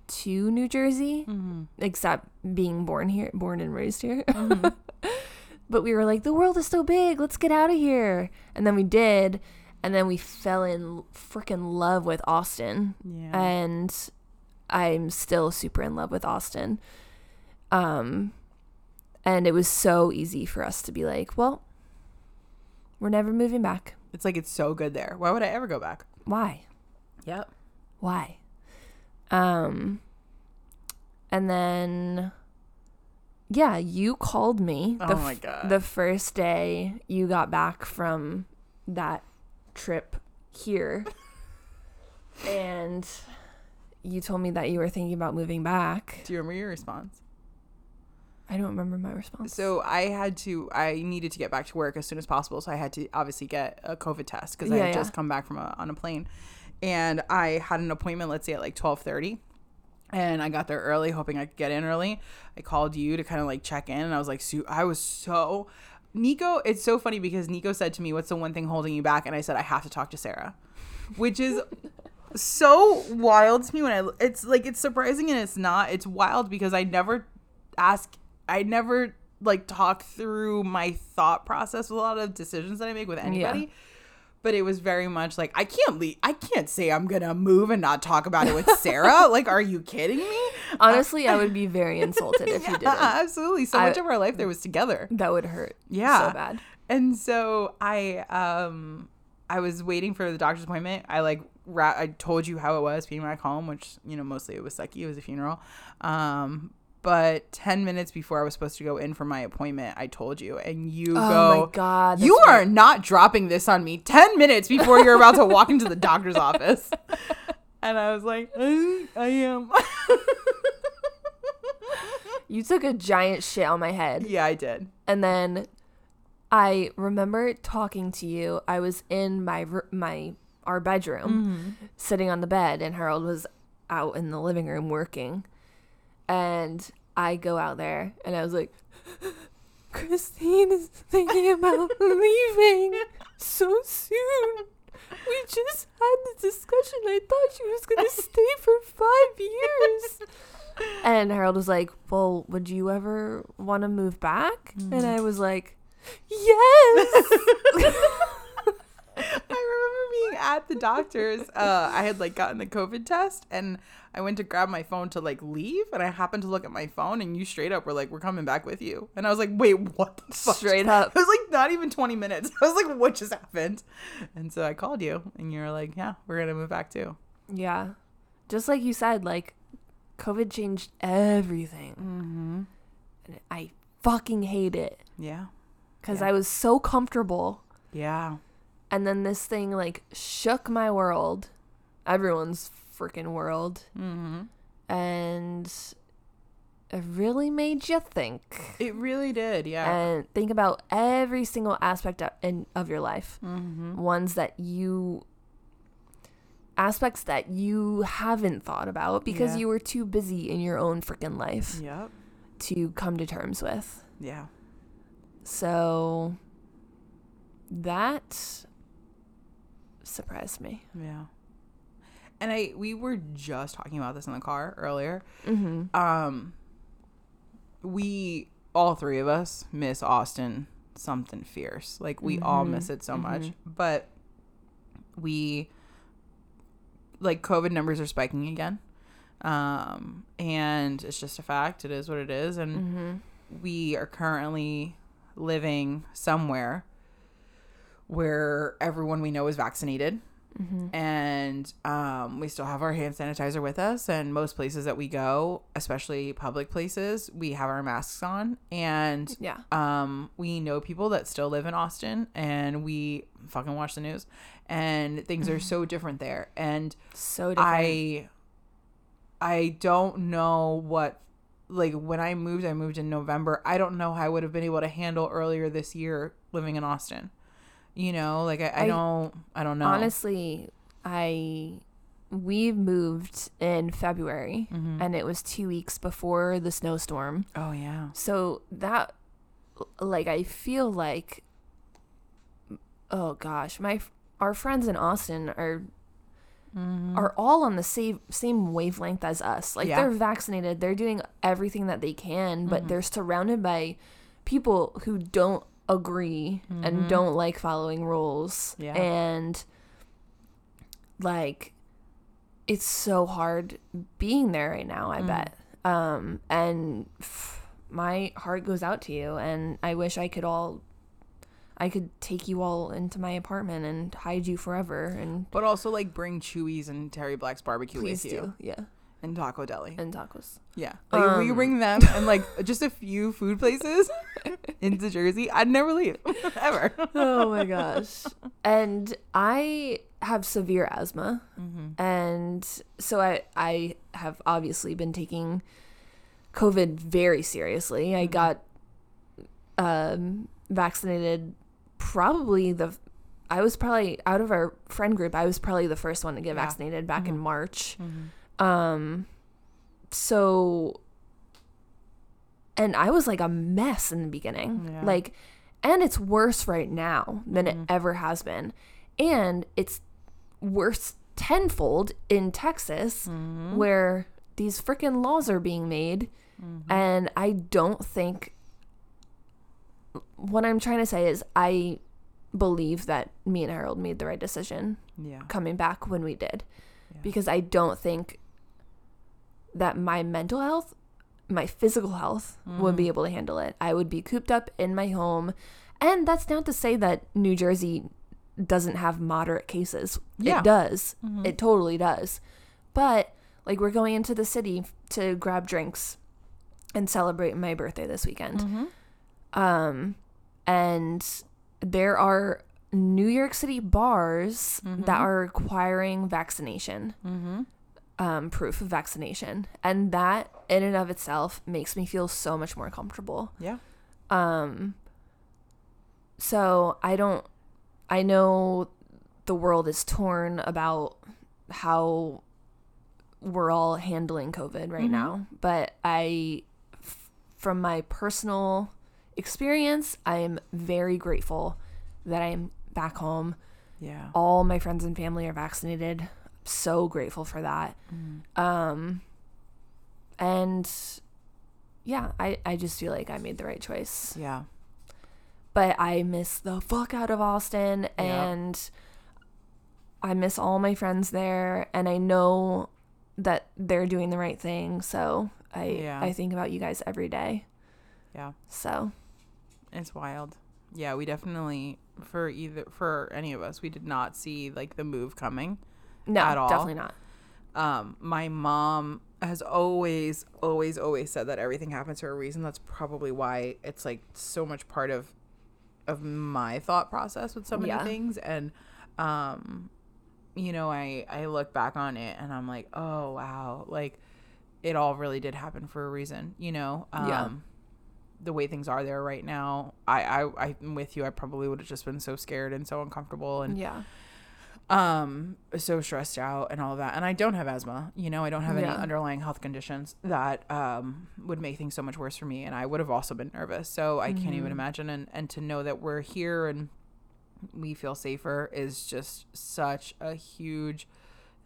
[SPEAKER 1] to New Jersey
[SPEAKER 2] Mm-hmm.
[SPEAKER 1] except being born here, born and raised here. but we were like, the world is so big, let's get out of here. And then we did, and then we fell in freaking love with Austin.
[SPEAKER 2] Yeah.
[SPEAKER 1] And I'm still super in love with Austin. Um and it was so easy for us to be like, well, we're never moving back.
[SPEAKER 2] it's like it's so good there. Why would I ever go back?
[SPEAKER 1] Why?
[SPEAKER 2] Yep.
[SPEAKER 1] why um and then yeah you called me
[SPEAKER 2] Oh
[SPEAKER 1] the,
[SPEAKER 2] my
[SPEAKER 1] f-
[SPEAKER 2] God.
[SPEAKER 1] the first day you got back from that trip here and you told me that you were thinking about moving back
[SPEAKER 2] Do you remember your response?
[SPEAKER 1] I don't remember my response
[SPEAKER 2] So I had to, I needed to get back to work as soon as possible. So I had to obviously get a COVID test because I had
[SPEAKER 1] yeah.
[SPEAKER 2] just come back from a, on a plane, and I had an appointment. Let's say at like twelve thirty, and I got there early, hoping I could get in early. I called you to kind of like check in, and I was like, su- I was so. Nico, it's so funny because Nico said to me, "What's the one thing holding you back?" And I said, "I have to talk to Sarah," which is so wild to me when I it's like it's surprising and it's not. It's wild because I never ask I never like talk through my thought process with a lot of decisions that I make with anybody. But it was very much like I can't leave I can't say I'm gonna move and not talk about it with Sarah. like, are you kidding me?
[SPEAKER 1] honestly i would be very insulted if you didn't
[SPEAKER 2] absolutely. So
[SPEAKER 1] I-
[SPEAKER 2] much of our life there was together.
[SPEAKER 1] that would hurt
[SPEAKER 2] Yeah.
[SPEAKER 1] so bad
[SPEAKER 2] And so I um I was waiting for the doctor's appointment. I like ra- I told you how it was being back home, which you know mostly it was sucky. It was a funeral. Um, but ten minutes before I was supposed to go in for my appointment, I told you, and you go,
[SPEAKER 1] oh
[SPEAKER 2] go.
[SPEAKER 1] my god
[SPEAKER 2] You are not dropping this on me 10 minutes before you're about to walk into the doctor's office. And I was like, "Uh, I am.
[SPEAKER 1] You took a giant shit on my head.
[SPEAKER 2] yeah, I did.
[SPEAKER 1] And then I remember talking to you. I was in my my our bedroom, sitting on the bed, and Harold was out in the living room working. And I go out there, and I was like, "Christine is thinking about leaving so soon. We just had this discussion. I thought she was gonna stay for five years." And Harold was like, Well, would you ever want to move back? And I was like, Yes.
[SPEAKER 2] I remember being at the doctor's. Uh, I had like gotten the COVID test and I went to grab my phone to like leave and I happened to look at my phone and you straight up were like, We're coming back with you. And I was like, Wait, what the fuck?
[SPEAKER 1] Straight up.
[SPEAKER 2] It was like not even 20 minutes. I was like, What just happened? And so I called you and you were like, Yeah, we're going to move back too.
[SPEAKER 1] yeah. just like you said, like COVID changed everything.
[SPEAKER 2] Mm-hmm.
[SPEAKER 1] And I fucking hate it
[SPEAKER 2] Yeah.
[SPEAKER 1] because
[SPEAKER 2] Yeah.
[SPEAKER 1] I was so comfortable.
[SPEAKER 2] Yeah.
[SPEAKER 1] And then this thing like shook my world, everyone's freaking world,
[SPEAKER 2] Mm-hmm.
[SPEAKER 1] and it really made you think
[SPEAKER 2] It really did. Yeah.
[SPEAKER 1] and think about every single aspect of, in, of your life.
[SPEAKER 2] mm-hmm.
[SPEAKER 1] Ones that you aspects that you haven't thought about because
[SPEAKER 2] Yeah.
[SPEAKER 1] you were too busy in your own freaking life
[SPEAKER 2] Yep.
[SPEAKER 1] to come to terms with.
[SPEAKER 2] Yeah.
[SPEAKER 1] So that surprised me.
[SPEAKER 2] Yeah. And I we were just talking about this in the car earlier.
[SPEAKER 1] Mm-hmm.
[SPEAKER 2] Um we all three of us miss Austin something fierce. Like we all
[SPEAKER 1] Mhm.
[SPEAKER 2] miss it so much.
[SPEAKER 1] Mhm.
[SPEAKER 2] But we like COVID numbers are spiking again. Um and it's just a fact. It is what it is and
[SPEAKER 1] Mm-hmm.
[SPEAKER 2] we are currently living somewhere where everyone we know is vaccinated
[SPEAKER 1] Mm-hmm.
[SPEAKER 2] and um, we still have our hand sanitizer with us and most places that we go especially public places we have our masks on and
[SPEAKER 1] Yeah.
[SPEAKER 2] um, we know people that still live in austin and we fucking watch the news and things are so different there and
[SPEAKER 1] So different.
[SPEAKER 2] I I don't know what like when I moved, I moved in November. I don't know how I would have been able to handle earlier this year living in Austin. You know, like I, I,
[SPEAKER 1] I-
[SPEAKER 2] don't I don't know.
[SPEAKER 1] Honestly, I we moved in February
[SPEAKER 2] Mhm.
[SPEAKER 1] and it was 2 weeks before the snowstorm.
[SPEAKER 2] Oh yeah.
[SPEAKER 1] So that like I feel like oh gosh, my our friends in Austin are
[SPEAKER 2] Mm-hmm.
[SPEAKER 1] are all on the same same wavelength as us. Like
[SPEAKER 2] Yeah.
[SPEAKER 1] they're vaccinated, they're doing everything that they can, but
[SPEAKER 2] Mhm.
[SPEAKER 1] they're surrounded by people who don't agree
[SPEAKER 2] Mhm.
[SPEAKER 1] and don't like following rules.
[SPEAKER 2] Yeah.
[SPEAKER 1] And like it's so hard being there right now, I
[SPEAKER 2] Mm.
[SPEAKER 1] bet. Um and f- my heart goes out to you and I wish I could all I could take you all into my apartment and hide you forever and
[SPEAKER 2] But also like bring Chuy's and Terry Black's barbecue
[SPEAKER 1] please
[SPEAKER 2] with you
[SPEAKER 1] do. Yeah.
[SPEAKER 2] And Taco Deli.
[SPEAKER 1] And tacos.
[SPEAKER 2] yeah. Like we
[SPEAKER 1] Um,
[SPEAKER 2] bring them and like just a few food places into Jersey. I'd never leave ever.
[SPEAKER 1] oh my gosh. And I have severe asthma.
[SPEAKER 2] Mm-hmm.
[SPEAKER 1] And so I I have obviously been taking COVID very seriously. I
[SPEAKER 2] Mhm.
[SPEAKER 1] got um vaccinated probably the I was probably out of our friend group, I was probably the first one to get
[SPEAKER 2] Yeah.
[SPEAKER 1] vaccinated back in
[SPEAKER 2] Mhm.
[SPEAKER 1] March.
[SPEAKER 2] Mm-hmm.
[SPEAKER 1] Um so and I was like a mess in the beginning.
[SPEAKER 2] Yeah.
[SPEAKER 1] Like and it's worse right now than
[SPEAKER 2] Mhm.
[SPEAKER 1] it ever has been. And it's worse tenfold in Texas
[SPEAKER 2] Mm-hmm.
[SPEAKER 1] where these freaking laws are being made
[SPEAKER 2] Mm-hmm.
[SPEAKER 1] and I don't think what I'm trying to say is I believe that me and Harold made the right decision
[SPEAKER 2] yeah.
[SPEAKER 1] coming back when we did
[SPEAKER 2] Yeah.
[SPEAKER 1] because I don't think that my mental health, my physical health would
[SPEAKER 2] Mm-hmm.
[SPEAKER 1] be able to handle it. I would be cooped up in my home. And that's not to say that New Jersey doesn't have moderate cases.
[SPEAKER 2] Yeah.
[SPEAKER 1] It does.
[SPEAKER 2] Mhm.
[SPEAKER 1] It totally does. But like we're going into the city to grab drinks and celebrate my birthday this weekend.
[SPEAKER 2] Mm-hmm.
[SPEAKER 1] Um, and there are New York City bars that
[SPEAKER 2] Mhm.
[SPEAKER 1] are requiring vaccination,
[SPEAKER 2] Mm-hmm.
[SPEAKER 1] Um, proof of vaccination, and that in and of itself makes me feel so much more comfortable.
[SPEAKER 2] Yeah.
[SPEAKER 1] Um, so I don't. I know the world is torn about how we're all handling COVID right
[SPEAKER 2] Mhm.
[SPEAKER 1] now, but I, f- from my personal experience, I am very grateful that I am back home.
[SPEAKER 2] Yeah.
[SPEAKER 1] All my friends and family are vaccinated. So grateful for that.
[SPEAKER 2] Mm-hmm.
[SPEAKER 1] Um, and yeah, I, I just feel like I made the right choice.
[SPEAKER 2] Yeah.
[SPEAKER 1] But I miss the fuck out of Austin and I miss all my friends there and I know that they're doing the right thing. So I
[SPEAKER 2] Yeah.
[SPEAKER 1] I think about you guys every day.
[SPEAKER 2] Yeah.
[SPEAKER 1] So
[SPEAKER 2] It's wild. Yeah, we definitely for either for any of us, we did not see like the move coming.
[SPEAKER 1] No,
[SPEAKER 2] At all.
[SPEAKER 1] definitely not.
[SPEAKER 2] Um, my mom has always, always, always said that everything happens for a reason. That's probably why it's like so much part of of my thought process with so many
[SPEAKER 1] Yeah.
[SPEAKER 2] things. And um, you know, I I look back on it and I'm like, oh wow, like it all really did happen for a reason. You know, um,
[SPEAKER 1] Yeah.
[SPEAKER 2] the way things are there right now, I I I'm with you. I probably would have just been so scared and so uncomfortable and
[SPEAKER 1] Yeah.
[SPEAKER 2] Um so stressed out and all of that and i don't have asthma you know i don't have any
[SPEAKER 1] Yeah.
[SPEAKER 2] underlying health conditions that um would make things so much worse for me and i would have also been nervous so i can't even
[SPEAKER 1] Mhm.
[SPEAKER 2] imagine and and to know that we're here and we feel safer is just such a huge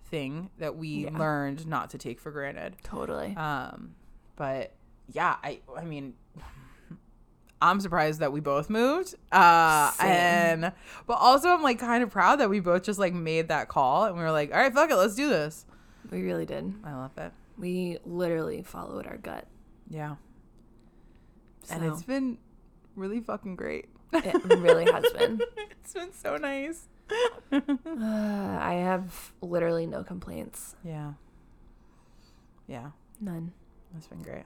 [SPEAKER 2] thing that we
[SPEAKER 1] Yeah.
[SPEAKER 2] learned not to take for granted
[SPEAKER 1] Totally.
[SPEAKER 2] um but yeah i i mean I'm surprised that we both moved. Uh
[SPEAKER 1] Same.
[SPEAKER 2] and but also I'm like kind of proud that we both just like made that call and we were like, "All right, fuck it, let's do this."
[SPEAKER 1] we really did.
[SPEAKER 2] I love it.
[SPEAKER 1] We literally followed our gut.
[SPEAKER 2] Yeah. And it's been really fucking great.
[SPEAKER 1] it really has been.
[SPEAKER 2] it's been so nice.
[SPEAKER 1] Uh, I have literally no complaints.
[SPEAKER 2] Yeah. Yeah.
[SPEAKER 1] None.
[SPEAKER 2] It's been great.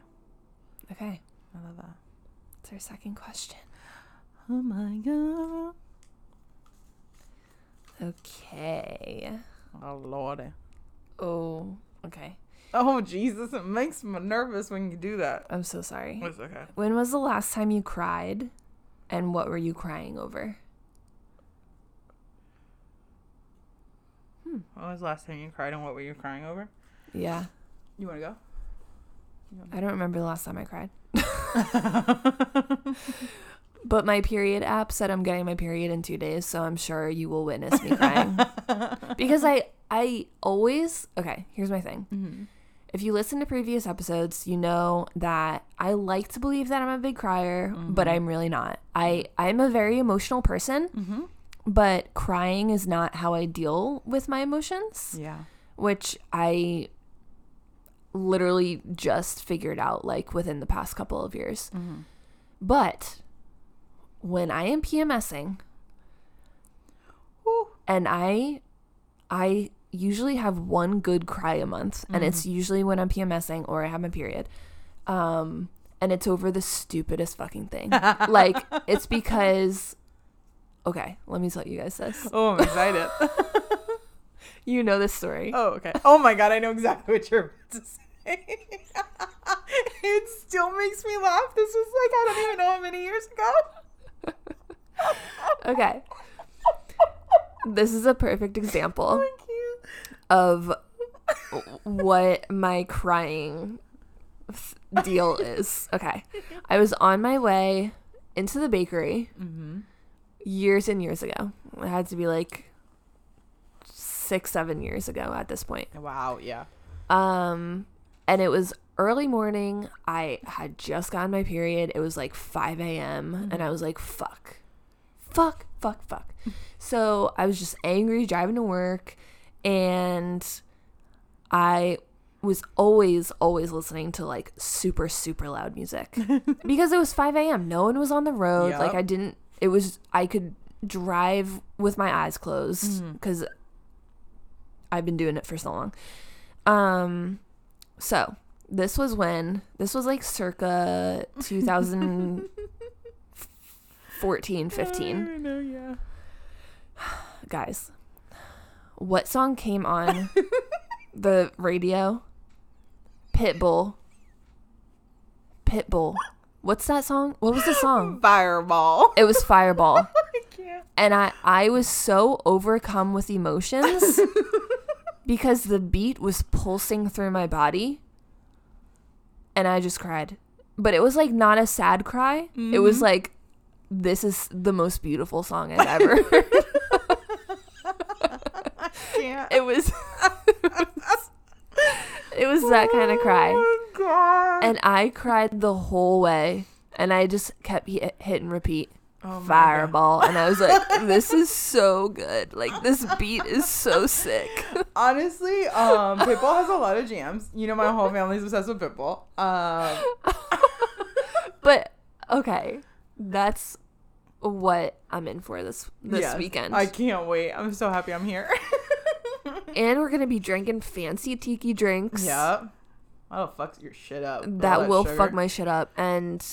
[SPEAKER 1] Okay.
[SPEAKER 2] I love that.
[SPEAKER 1] That's our second question.
[SPEAKER 2] Oh my god.
[SPEAKER 1] Okay.
[SPEAKER 2] Oh lordy.
[SPEAKER 1] Oh, okay.
[SPEAKER 2] Oh Jesus, it makes me nervous when you do that.
[SPEAKER 1] I'm so sorry.
[SPEAKER 2] It's okay.
[SPEAKER 1] When was the last time you cried? And what were you crying over? Hmm.
[SPEAKER 2] When was the last time you cried and what were you crying over?
[SPEAKER 1] Yeah.
[SPEAKER 2] You wanna go?
[SPEAKER 1] I don't remember the last time I cried. But my period app said I'm getting my period in two days, so I'm sure you will witness me crying. because I I always okay, here's my thing.
[SPEAKER 2] Mm-hmm.
[SPEAKER 1] If you listen to previous episodes, you know that I like to believe that I'm a big crier, but I'm really not. I I'm a very emotional person,
[SPEAKER 2] Mm-hmm.
[SPEAKER 1] but crying is not how I deal with my emotions,
[SPEAKER 2] Yeah.
[SPEAKER 1] which I literally just figured out like within the past couple of years.
[SPEAKER 2] Mm-hmm.
[SPEAKER 1] But when I am PMSing
[SPEAKER 2] Woo.
[SPEAKER 1] and I I usually have one good cry a month and it's usually when I'm PMSing or I have my period. Um and it's over the stupidest fucking thing. like it's because okay, let me tell you guys this.
[SPEAKER 2] Oh, I'm excited.
[SPEAKER 1] You know this story.
[SPEAKER 2] oh, okay. Oh my god, I know exactly what you're about to say. it still makes me laugh. This was like I don't even know how many years ago.
[SPEAKER 1] Okay. This is a perfect example of what my crying deal is. Okay. I was on my way into the bakery
[SPEAKER 2] Mm-hmm.
[SPEAKER 1] years and years ago. It had to be like six, seven years ago at this point.
[SPEAKER 2] Wow. Yeah.
[SPEAKER 1] Um, and it was early morning. I had just gotten my period. It was like 5 a.m. And I was like, fuck, fuck, fuck, fuck. so I was just angry driving to work. And I was always, always listening to like super, super loud music because it was 5 a.m. No one was on the road. Like, I didn't, it was, I could drive with my eyes closed because I've been doing it for so long. Um, so this was when this was like circa 2014, 15.
[SPEAKER 2] know, yeah.
[SPEAKER 1] Guys, what song came on the radio? Pitbull. Pitbull. What's that song? What was the song?
[SPEAKER 2] Fireball.
[SPEAKER 1] It was Fireball.
[SPEAKER 2] I can't.
[SPEAKER 1] and I I was so overcome with emotions because the beat was pulsing through my body and I just cried. But it was like not a sad cry. It was mm-hmm. like this is the most beautiful song I've ever heard. It was It was that kind of cry.
[SPEAKER 2] Oh my god.
[SPEAKER 1] And I cried the whole way and I just kept hit, hit and repeat
[SPEAKER 2] oh God.
[SPEAKER 1] fireball and I was like this is so good. Like this beat is so sick.
[SPEAKER 2] Honestly, um, Pitbull has a lot of jams. You know, my whole family's obsessed with Pitbull. Um,
[SPEAKER 1] But okay, that's what I'm in for this this
[SPEAKER 2] yes,
[SPEAKER 1] weekend.
[SPEAKER 2] I can't wait. I'm so happy I'm here.
[SPEAKER 1] and we're gonna be drinking fancy tiki drinks.
[SPEAKER 2] Yeah. That'll fuck your shit up. All
[SPEAKER 1] That will
[SPEAKER 2] sugar.
[SPEAKER 1] fuck my shit up, and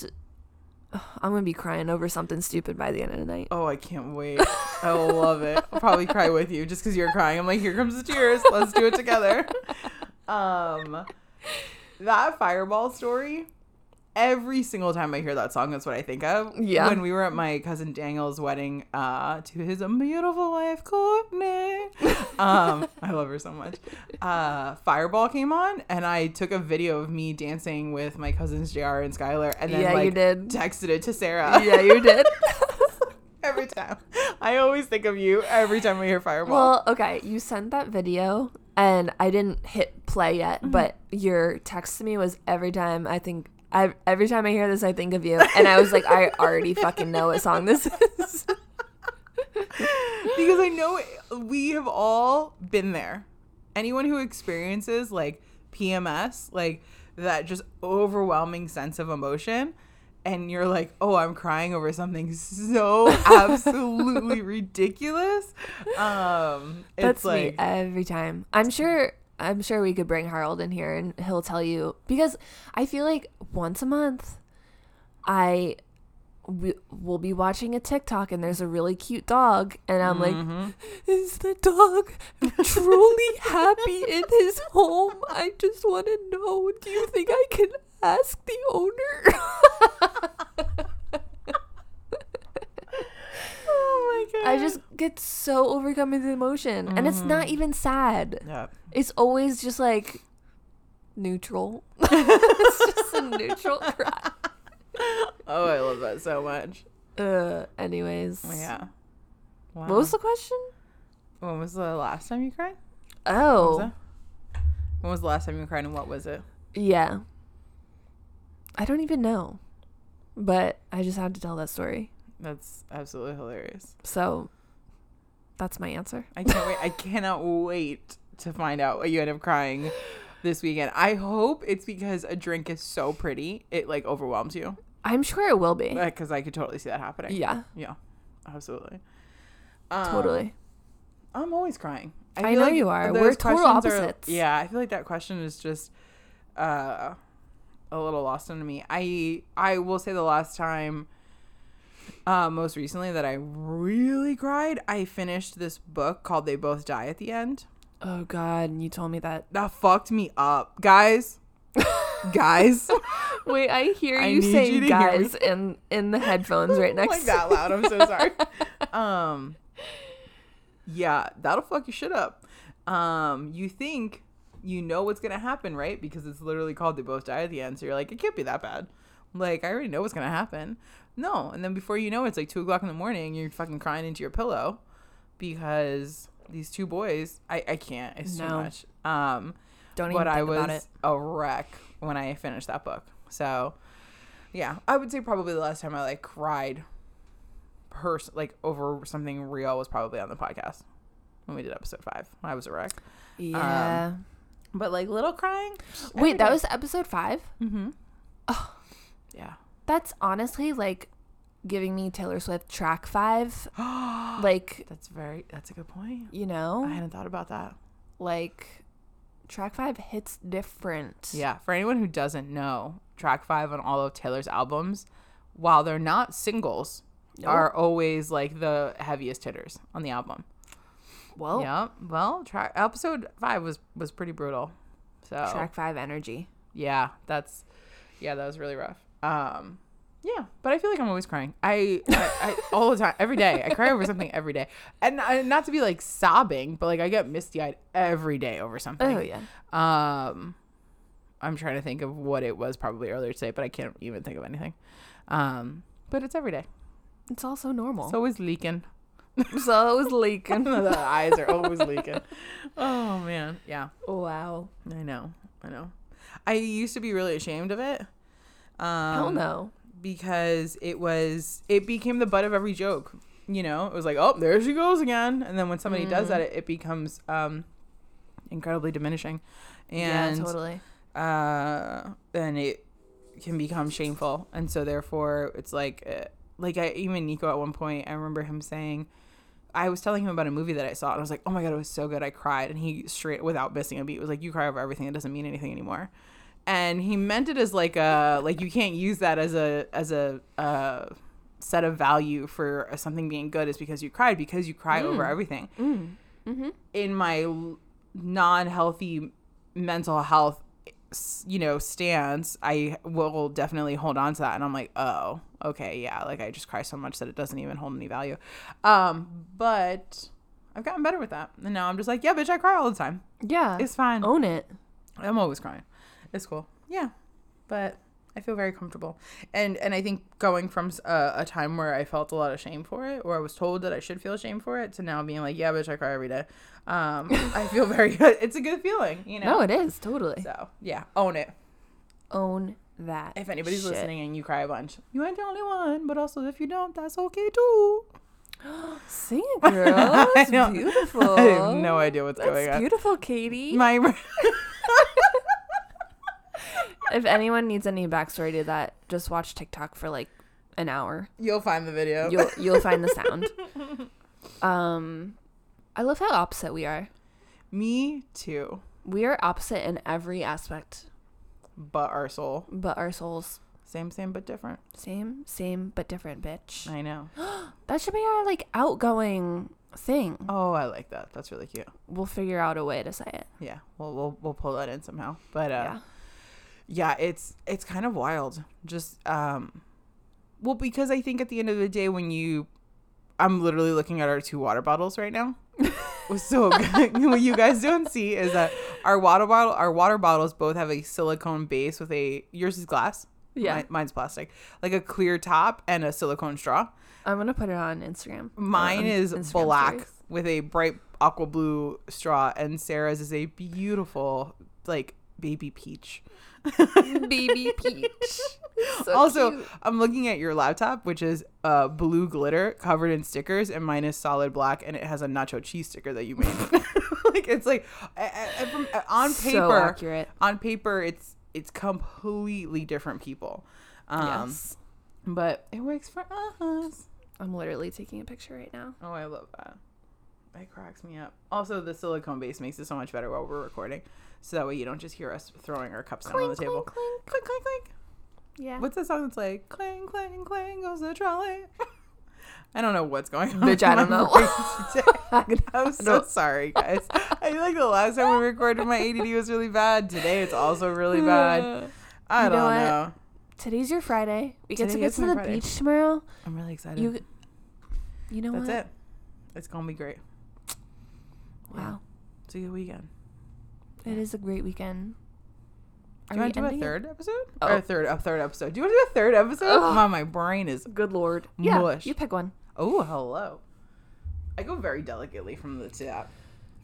[SPEAKER 1] I'm gonna be crying over something stupid by the end of the night.
[SPEAKER 2] Oh, I can't wait. I love it. I'll probably cry with you just because you're crying. I'm like, here comes the tears. Let's do it together. Um, that fireball story. Every single time I hear that song, that's what I think of.
[SPEAKER 1] Yeah.
[SPEAKER 2] When we were at my cousin Daniel's wedding, uh, to his beautiful wife Courtney. Um, I love her so much. Uh, Fireball came on, and I took a video of me dancing with my cousins JR and Skylar, and then
[SPEAKER 1] Yeah, you
[SPEAKER 2] like
[SPEAKER 1] did.
[SPEAKER 2] texted it to Sarah.
[SPEAKER 1] yeah, you did.
[SPEAKER 2] every time. I always think of you every time I hear Fireball.
[SPEAKER 1] well, okay, you sent that video, and I didn't hit play yet,
[SPEAKER 2] Mm-hmm.
[SPEAKER 1] but your text to me was every time I think. I, every time I hear this, I think of you, and I was like, I already fucking know what song this is.
[SPEAKER 2] because I know we have all been there. Anyone who experiences like PMS, like that just overwhelming sense of emotion, and you're like, oh, I'm crying over something so absolutely ridiculous. Um, it's
[SPEAKER 1] That's
[SPEAKER 2] like,
[SPEAKER 1] me every time. I'm sure. I'm sure we could bring Harold in here and he'll tell you because I feel like once a month, I we, will be watching a TikTok and there's a really cute dog and I'm
[SPEAKER 2] Mm-hmm.
[SPEAKER 1] like, is the dog truly happy in his home? I just want to know. Do you think I can ask the owner?
[SPEAKER 2] oh my god,
[SPEAKER 1] I just get so overcome with emotion and it's not
[SPEAKER 2] Mm-hmm.
[SPEAKER 1] even sad.
[SPEAKER 2] yeah.
[SPEAKER 1] It's always just like neutral. it's just a neutral cry.
[SPEAKER 2] Oh, I love that so much.
[SPEAKER 1] Uh, anyways.
[SPEAKER 2] Yeah. Wow.
[SPEAKER 1] What was the question?
[SPEAKER 2] when was the last time you cried? What was
[SPEAKER 1] Oh.
[SPEAKER 2] When was the last time you cried and what was it?
[SPEAKER 1] yeah. I don't even know, but I just had to tell that story.
[SPEAKER 2] That's absolutely hilarious.
[SPEAKER 1] So that's my answer.
[SPEAKER 2] I can't wait. I cannot wait to find out what you end up crying this weekend. I hope it's because a drink is so pretty, it like overwhelms you.
[SPEAKER 1] I'm sure it will be.
[SPEAKER 2] Because I could totally see that happening.
[SPEAKER 1] Yeah,
[SPEAKER 2] Yeah, absolutely. Um,
[SPEAKER 1] totally.
[SPEAKER 2] I'm always crying.
[SPEAKER 1] I
[SPEAKER 2] feel
[SPEAKER 1] know you are. We're total
[SPEAKER 2] questions are-
[SPEAKER 1] opposites.
[SPEAKER 2] yeah, I feel like that question is just uh, a little lost on me. I I will say the last time, uh, most recently that I really cried, I finished this book called "They Both Die at the End."
[SPEAKER 1] Oh God, and you told me that.
[SPEAKER 2] That fucked me up, guys. guys,
[SPEAKER 1] Wait, I hear you
[SPEAKER 2] need
[SPEAKER 1] saying
[SPEAKER 2] you to hear me.
[SPEAKER 1] guys in in the headphones right next.
[SPEAKER 2] like
[SPEAKER 1] to
[SPEAKER 2] that loud. I'm so sorry. um, yeah, that'll fuck your shit up. Um, you think you know what's gonna happen, right? Because it's literally called "They Both Die at the End," so you're like, it can't be that bad. Like I already know what's gonna happen. No, and then before you know, it, it's like two o'clock in the morning. You're fucking crying into your pillow because these two boys. I I can't. It's too
[SPEAKER 1] No.
[SPEAKER 2] much. Um,
[SPEAKER 1] Don't even
[SPEAKER 2] but
[SPEAKER 1] think
[SPEAKER 2] I was
[SPEAKER 1] about it.
[SPEAKER 2] a wreck when I finished that book. So, yeah, I would say probably the last time I like cried, pers- like over something real was probably on the podcast when we did episode five. I was a wreck,
[SPEAKER 1] Yeah.
[SPEAKER 2] but like little crying.
[SPEAKER 1] Wait, that was episode five.
[SPEAKER 2] Mm-hmm. Oh. Yeah.
[SPEAKER 1] That's honestly like giving me Taylor Swift track five. like
[SPEAKER 2] That's very. That's a good point.
[SPEAKER 1] you know?
[SPEAKER 2] I hadn't thought about that.
[SPEAKER 1] like track five hits different.
[SPEAKER 2] Yeah. For anyone who doesn't know, track five on all of Taylor's albums, while they're not singles,
[SPEAKER 1] Nope.
[SPEAKER 2] are always like the heaviest hitters on the album.
[SPEAKER 1] Well,
[SPEAKER 2] Yeah. Well, track episode five was was pretty brutal. So
[SPEAKER 1] track five energy.
[SPEAKER 2] yeah, that's yeah, that was really rough. Um, yeah, but I feel like I'm always crying. I, I, I all the time, every day. I cry over something every day, and I, not to be like sobbing, but like I get misty eyed every day over something.
[SPEAKER 1] Oh yeah.
[SPEAKER 2] Um, I'm trying to think of what it was probably earlier today, but I can't even think of anything. Um, but it's every day.
[SPEAKER 1] It's also normal.
[SPEAKER 2] It's always leaking.
[SPEAKER 1] so it was leaking.
[SPEAKER 2] the eyes are always leaking. Oh man, yeah.
[SPEAKER 1] wow.
[SPEAKER 2] I know. I know. I used to be really ashamed of it. Um,
[SPEAKER 1] Hell no.
[SPEAKER 2] Because it was, it became the butt of every joke. You know, it was like, oh, there she goes again. And then when somebody does that, it, it becomes um, incredibly diminishing. And
[SPEAKER 1] yeah, totally.
[SPEAKER 2] uh, then it can become shameful. And so therefore, it's like, uh, like I even Nico at one point, I remember him saying, I was telling him about a movie that I saw, and I was like, "Oh my god, it was so good! I cried." And he straight, without missing a beat, was like, "You cry over everything; it doesn't mean anything anymore." And he meant it as like a like you can't use that as a as a uh, set of value for something being good is because you cried because you cry over everything.
[SPEAKER 1] Mm-hmm.
[SPEAKER 2] In my non-healthy mental health, you know, stance, I will definitely hold on to that, and I'm like, oh, okay, yeah, like I just cry so much that it doesn't even hold any value. Um, but I've gotten better with that, and now I'm just like, yeah, bitch, I cry all the time.
[SPEAKER 1] Yeah.
[SPEAKER 2] It's fine.
[SPEAKER 1] Own it.
[SPEAKER 2] I'm always crying. It's cool. Yeah, but I feel very comfortable, and and I think going from a time where I felt a lot of shame for it, or I was told that I should feel shame for it, to now being like, yeah, bitch, I cry every day. Um, I feel very good. It's a good feeling, you know.
[SPEAKER 1] No, it is totally.
[SPEAKER 2] So yeah, own it.
[SPEAKER 1] Own that.
[SPEAKER 2] If anybody's
[SPEAKER 1] shit.
[SPEAKER 2] listening and you cry a bunch, you ain't the only one. But also, if you don't, that's okay too.
[SPEAKER 1] Sing it, girl. That's
[SPEAKER 2] know.
[SPEAKER 1] beautiful.
[SPEAKER 2] I have no idea what's going on.
[SPEAKER 1] beautiful, Katie.
[SPEAKER 2] My
[SPEAKER 1] if anyone needs any backstory to that, just watch TikTok for like an hour.
[SPEAKER 2] you'll find the video.
[SPEAKER 1] You'll you'll find the sound. Um, I love how opposite we are.
[SPEAKER 2] Me too.
[SPEAKER 1] We are opposite in every aspect,
[SPEAKER 2] But our soul,
[SPEAKER 1] but our souls
[SPEAKER 2] same, same, but different.
[SPEAKER 1] same, same but different, bitch.
[SPEAKER 2] I know.
[SPEAKER 1] That should be our like outgoing thing.
[SPEAKER 2] Oh, I like that. That's really cute.
[SPEAKER 1] We'll figure out a way to say it.
[SPEAKER 2] Yeah, we'll we'll we'll pull that in somehow. But uh,
[SPEAKER 1] yeah.
[SPEAKER 2] Yeah, it's it's kind of wild. Just um, well, because I think at the end of the day, when you, I'm literally looking at our two water bottles right now. so what you guys don't see is that our water bottle, our water bottles both have a silicone base with a yours is glass.
[SPEAKER 1] Yeah.
[SPEAKER 2] Mi- mine's plastic, like a clear top and a silicone straw.
[SPEAKER 1] I'm gonna put it on Instagram.
[SPEAKER 2] Mine
[SPEAKER 1] on
[SPEAKER 2] is
[SPEAKER 1] Instagram
[SPEAKER 2] black
[SPEAKER 1] stories.
[SPEAKER 2] with a bright aqua blue straw, and Sarah's is a beautiful like baby peach.
[SPEAKER 1] Baby peach. So
[SPEAKER 2] also,
[SPEAKER 1] cute.
[SPEAKER 2] I'm looking at your laptop, which is uh, blue glitter covered in stickers, and mine is solid black, and it has a nacho cheese sticker that you made. like it's like I- I- from, uh, on
[SPEAKER 1] So
[SPEAKER 2] paper,
[SPEAKER 1] accurate.
[SPEAKER 2] on paper, it's it's completely different people. Um,
[SPEAKER 1] yes.
[SPEAKER 2] but it works for us.
[SPEAKER 1] I'm literally taking a picture right now.
[SPEAKER 2] Oh, I love that. It cracks me up. Also, the silicone base makes it so much better while we're recording, so that way you don't just hear us throwing our cups down on the
[SPEAKER 1] Clink,
[SPEAKER 2] table.
[SPEAKER 1] clink, clink.
[SPEAKER 2] Clink, clink.
[SPEAKER 1] Yeah.
[SPEAKER 2] What's that song that's like clang, clang, clang goes the trolley? I don't know what's going on.
[SPEAKER 1] Bitch, I don't know.
[SPEAKER 2] I'm so sorry, guys. I feel like the last time we recorded, my ADD was really bad. Today, it's also really bad. I
[SPEAKER 1] You
[SPEAKER 2] don't
[SPEAKER 1] what?
[SPEAKER 2] know.
[SPEAKER 1] Today's your Friday. We get
[SPEAKER 2] Today
[SPEAKER 1] to go to the
[SPEAKER 2] Friday.
[SPEAKER 1] beach tomorrow.
[SPEAKER 2] I'm really excited.
[SPEAKER 1] You, you know what?
[SPEAKER 2] That's
[SPEAKER 1] what?
[SPEAKER 2] it. It's gonna be great.
[SPEAKER 1] Wow,
[SPEAKER 2] It's a good weekend.
[SPEAKER 1] it is a great weekend.
[SPEAKER 2] Do you want to do a third episode?
[SPEAKER 1] Oh.
[SPEAKER 2] Or a third, a third episode. Do you want to do a third episode? Come on, my brain is.
[SPEAKER 1] Good lord. Yeah,
[SPEAKER 2] Mush.
[SPEAKER 1] you pick one.
[SPEAKER 2] Oh, hello. I go very delicately from the top.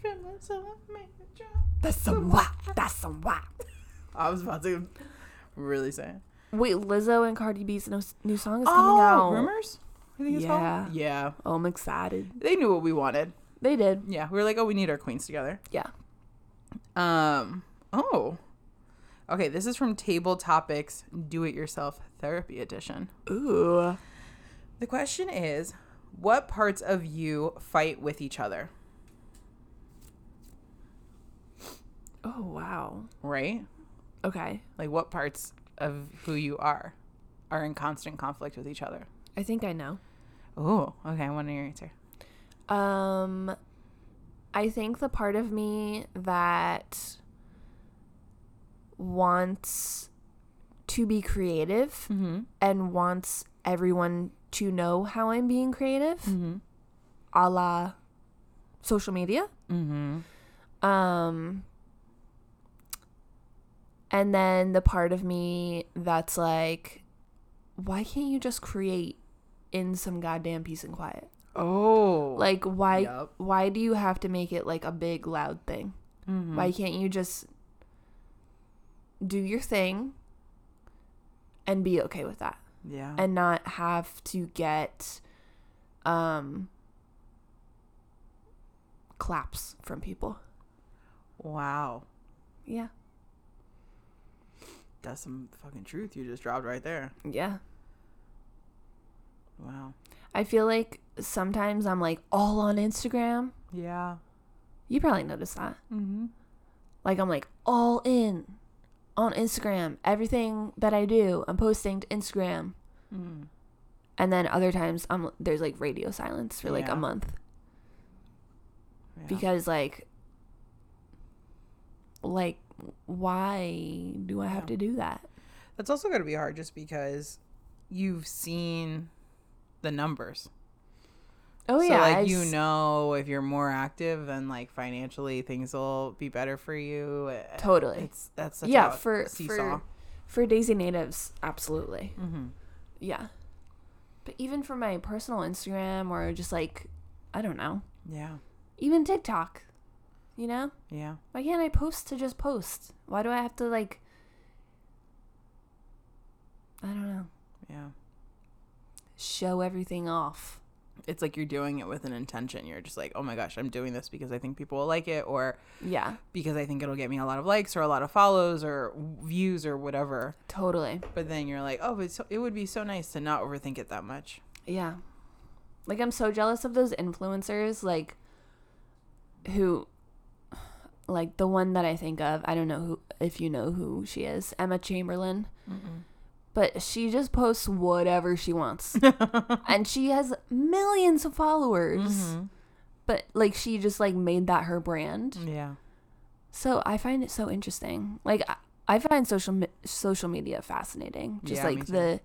[SPEAKER 2] From the top, make it drop.
[SPEAKER 1] That's some whack. That's some whack.
[SPEAKER 2] I was about to really say. it.
[SPEAKER 1] Wait, Lizzo and Cardi B's no, new song is
[SPEAKER 2] Oh,
[SPEAKER 1] coming out.
[SPEAKER 2] rumors. I think it's
[SPEAKER 1] Yeah.
[SPEAKER 2] called. Yeah,
[SPEAKER 1] Oh, I'm excited.
[SPEAKER 2] they knew what we wanted.
[SPEAKER 1] They did.
[SPEAKER 2] Yeah, we were like, oh, we need our queens together.
[SPEAKER 1] Yeah.
[SPEAKER 2] Um. Oh. Okay, this is from Table Topics Do It Yourself Therapy Edition.
[SPEAKER 1] Ooh.
[SPEAKER 2] The question is, what parts of you fight with each other?
[SPEAKER 1] Oh wow.
[SPEAKER 2] Right?
[SPEAKER 1] Okay.
[SPEAKER 2] Like, what parts of who you are are in constant conflict with each other?
[SPEAKER 1] I think I know.
[SPEAKER 2] Oh, okay. I want to hear your answer.
[SPEAKER 1] Um, I think the part of me that wants to be creative
[SPEAKER 2] Mm-hmm.
[SPEAKER 1] and wants everyone to know how I'm being creative,
[SPEAKER 2] Mm-hmm.
[SPEAKER 1] a la social media.
[SPEAKER 2] Mm-hmm.
[SPEAKER 1] Um, and then the part of me that's like, why can't you just create in some goddamn peace and quiet?
[SPEAKER 2] Oh.
[SPEAKER 1] Like, why?
[SPEAKER 2] Yup.
[SPEAKER 1] Why do you have to make it like a big loud thing?
[SPEAKER 2] Mhm.
[SPEAKER 1] Why can't you just do your thing and be okay with that
[SPEAKER 2] Yeah.
[SPEAKER 1] and not have to get um claps from people?
[SPEAKER 2] wow.
[SPEAKER 1] Yeah.
[SPEAKER 2] That's some fucking truth you just dropped right there.
[SPEAKER 1] Yeah.
[SPEAKER 2] Wow.
[SPEAKER 1] I feel like sometimes I'm like all on Instagram.
[SPEAKER 2] Yeah.
[SPEAKER 1] You probably noticed that.
[SPEAKER 2] Mm-hmm.
[SPEAKER 1] Like I'm like all in on Instagram. Everything that I do, I'm posting to Instagram.
[SPEAKER 2] Mm.
[SPEAKER 1] And then other times I'm there's like radio silence for like
[SPEAKER 2] Yeah.
[SPEAKER 1] a month
[SPEAKER 2] Yeah.
[SPEAKER 1] because like like why do I have
[SPEAKER 2] Yeah.
[SPEAKER 1] to do that?
[SPEAKER 2] That's also going to be hard just because you've seen the numbers.
[SPEAKER 1] Oh
[SPEAKER 2] so
[SPEAKER 1] yeah,
[SPEAKER 2] like
[SPEAKER 1] I
[SPEAKER 2] you
[SPEAKER 1] s-
[SPEAKER 2] know if you're more active then like financially things will be better for you. Uh,
[SPEAKER 1] Totally.
[SPEAKER 2] It's that's such
[SPEAKER 1] yeah,
[SPEAKER 2] a
[SPEAKER 1] for
[SPEAKER 2] seesaw.
[SPEAKER 1] for for Daisy natives, absolutely.
[SPEAKER 2] mm-hmm.
[SPEAKER 1] Yeah. But even for my personal Instagram or just like I don't know,
[SPEAKER 2] Yeah.
[SPEAKER 1] even TikTok, you know?
[SPEAKER 2] Yeah.
[SPEAKER 1] Why can't I post to just post? Why do I have to like I don't know,
[SPEAKER 2] Yeah.
[SPEAKER 1] Show everything off?
[SPEAKER 2] It's like you're doing it with an intention. You're just like, "Oh my gosh, I'm doing this because I think people will like it or
[SPEAKER 1] Yeah,
[SPEAKER 2] because I think it'll get me a lot of likes or a lot of follows or views or whatever."
[SPEAKER 1] totally.
[SPEAKER 2] But then you're like, "Oh, but it's, it would be so nice to not overthink it that much."
[SPEAKER 1] Yeah. Like I'm so jealous of those influencers like who like the one that I think of, I don't know who if you know who she is, Emma Chamberlain. But she just posts whatever she wants. and she has millions of followers.
[SPEAKER 2] Mm-hmm.
[SPEAKER 1] But like she just like made that her brand.
[SPEAKER 2] Yeah.
[SPEAKER 1] So I find it so interesting. Like I, I find social me- social media fascinating. Just
[SPEAKER 2] Yeah,
[SPEAKER 1] like the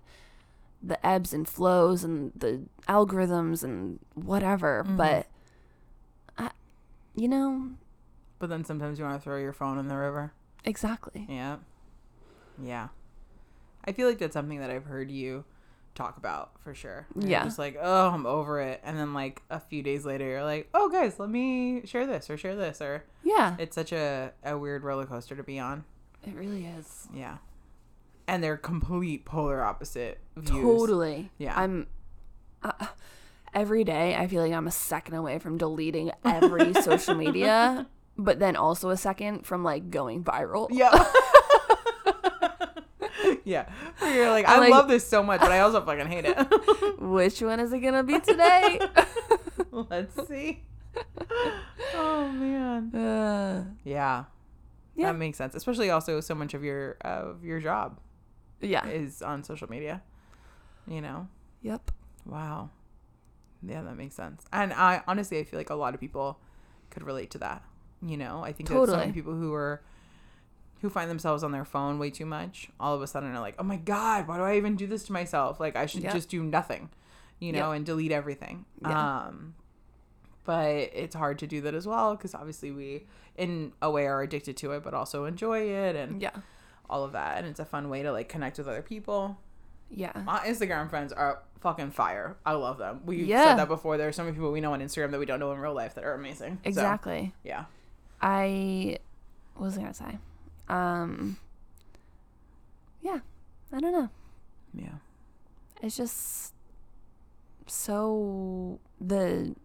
[SPEAKER 1] the ebbs and flows and the algorithms and whatever.
[SPEAKER 2] Mhm.
[SPEAKER 1] But I, you know
[SPEAKER 2] But then sometimes you want to throw your phone in the river.
[SPEAKER 1] exactly.
[SPEAKER 2] Yeah. Yeah. I feel like that's something that I've heard you talk about for sure. You're
[SPEAKER 1] Yeah.
[SPEAKER 2] Just like, oh, I'm over it. And then like a few days later, you're like, oh, guys, let me share this or share this. Or
[SPEAKER 1] Yeah,
[SPEAKER 2] it's such a, a weird roller coaster to be on.
[SPEAKER 1] it really is.
[SPEAKER 2] Yeah. And they're complete polar opposite views.
[SPEAKER 1] Totally.
[SPEAKER 2] Yeah.
[SPEAKER 1] I'm. Uh, every day, I feel like I'm a second away from deleting every social media, but then also a second from like going viral.
[SPEAKER 2] Yeah. yeah. Where you're like,
[SPEAKER 1] I'm
[SPEAKER 2] I
[SPEAKER 1] like-
[SPEAKER 2] love this so much, but I also fucking hate it.
[SPEAKER 1] Which one is it gonna be today?
[SPEAKER 2] Let's see. Oh man.
[SPEAKER 1] uh,
[SPEAKER 2] Yeah.
[SPEAKER 1] Yeah.
[SPEAKER 2] That makes sense. Especially also so much of your of your job
[SPEAKER 1] yeah.
[SPEAKER 2] is on social media. You know?
[SPEAKER 1] Yep.
[SPEAKER 2] Wow. Yeah, that makes sense. And I honestly I feel like a lot of people could relate to that. You know? I think that so
[SPEAKER 1] Totally.
[SPEAKER 2] many people who are who find themselves on their phone way too much, all of a sudden are like, Oh my god, why do I even do this to myself? Like I should
[SPEAKER 1] Yep.
[SPEAKER 2] just do nothing. You know,
[SPEAKER 1] Yep.
[SPEAKER 2] and delete everything.
[SPEAKER 1] Yeah.
[SPEAKER 2] Um but it's hard to do that as well because obviously we in a way are addicted to it but also enjoy it and
[SPEAKER 1] Yeah.
[SPEAKER 2] all of that and it's a fun way to like connect with other people
[SPEAKER 1] Yeah.
[SPEAKER 2] my instagram friends are fucking fire i love them we
[SPEAKER 1] Yeah.
[SPEAKER 2] said that before there are so many people we know on instagram that we don't know in real life that are amazing So,
[SPEAKER 1] Exactly.
[SPEAKER 2] yeah
[SPEAKER 1] I what was I gonna say? Um Yeah. I don't know.
[SPEAKER 2] yeah
[SPEAKER 1] It's just so the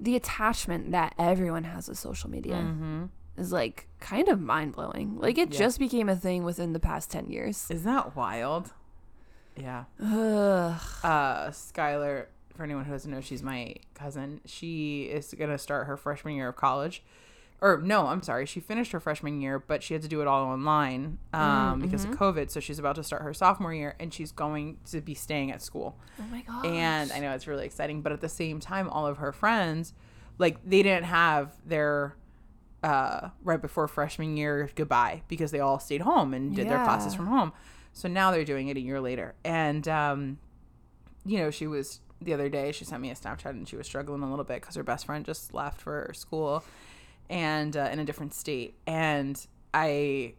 [SPEAKER 1] the attachment that everyone has with social media
[SPEAKER 2] mm-hmm.
[SPEAKER 1] is like kind of mind blowing. Like it
[SPEAKER 2] Yeah.
[SPEAKER 1] just became a thing within the past ten years.
[SPEAKER 2] isn't that wild yeah
[SPEAKER 1] Ugh.
[SPEAKER 2] uh skylar for anyone who doesn't know she's my cousin she is gonna start her freshman year of college or no i'm sorry she finished her freshman year but she had to do it all online um, because of covid so she's about to start her sophomore year and she's going to be staying at school.
[SPEAKER 1] Oh my god.
[SPEAKER 2] and i know it's really exciting but at the same time all of her friends like they didn't have their uh, right before freshman year goodbye because they all stayed home and did their classes from home. So now they're doing it a year later. And um, you know she was the other day she sent me a snapchat and she was struggling a little bit because her best friend just left for school and uh, in a different state. And i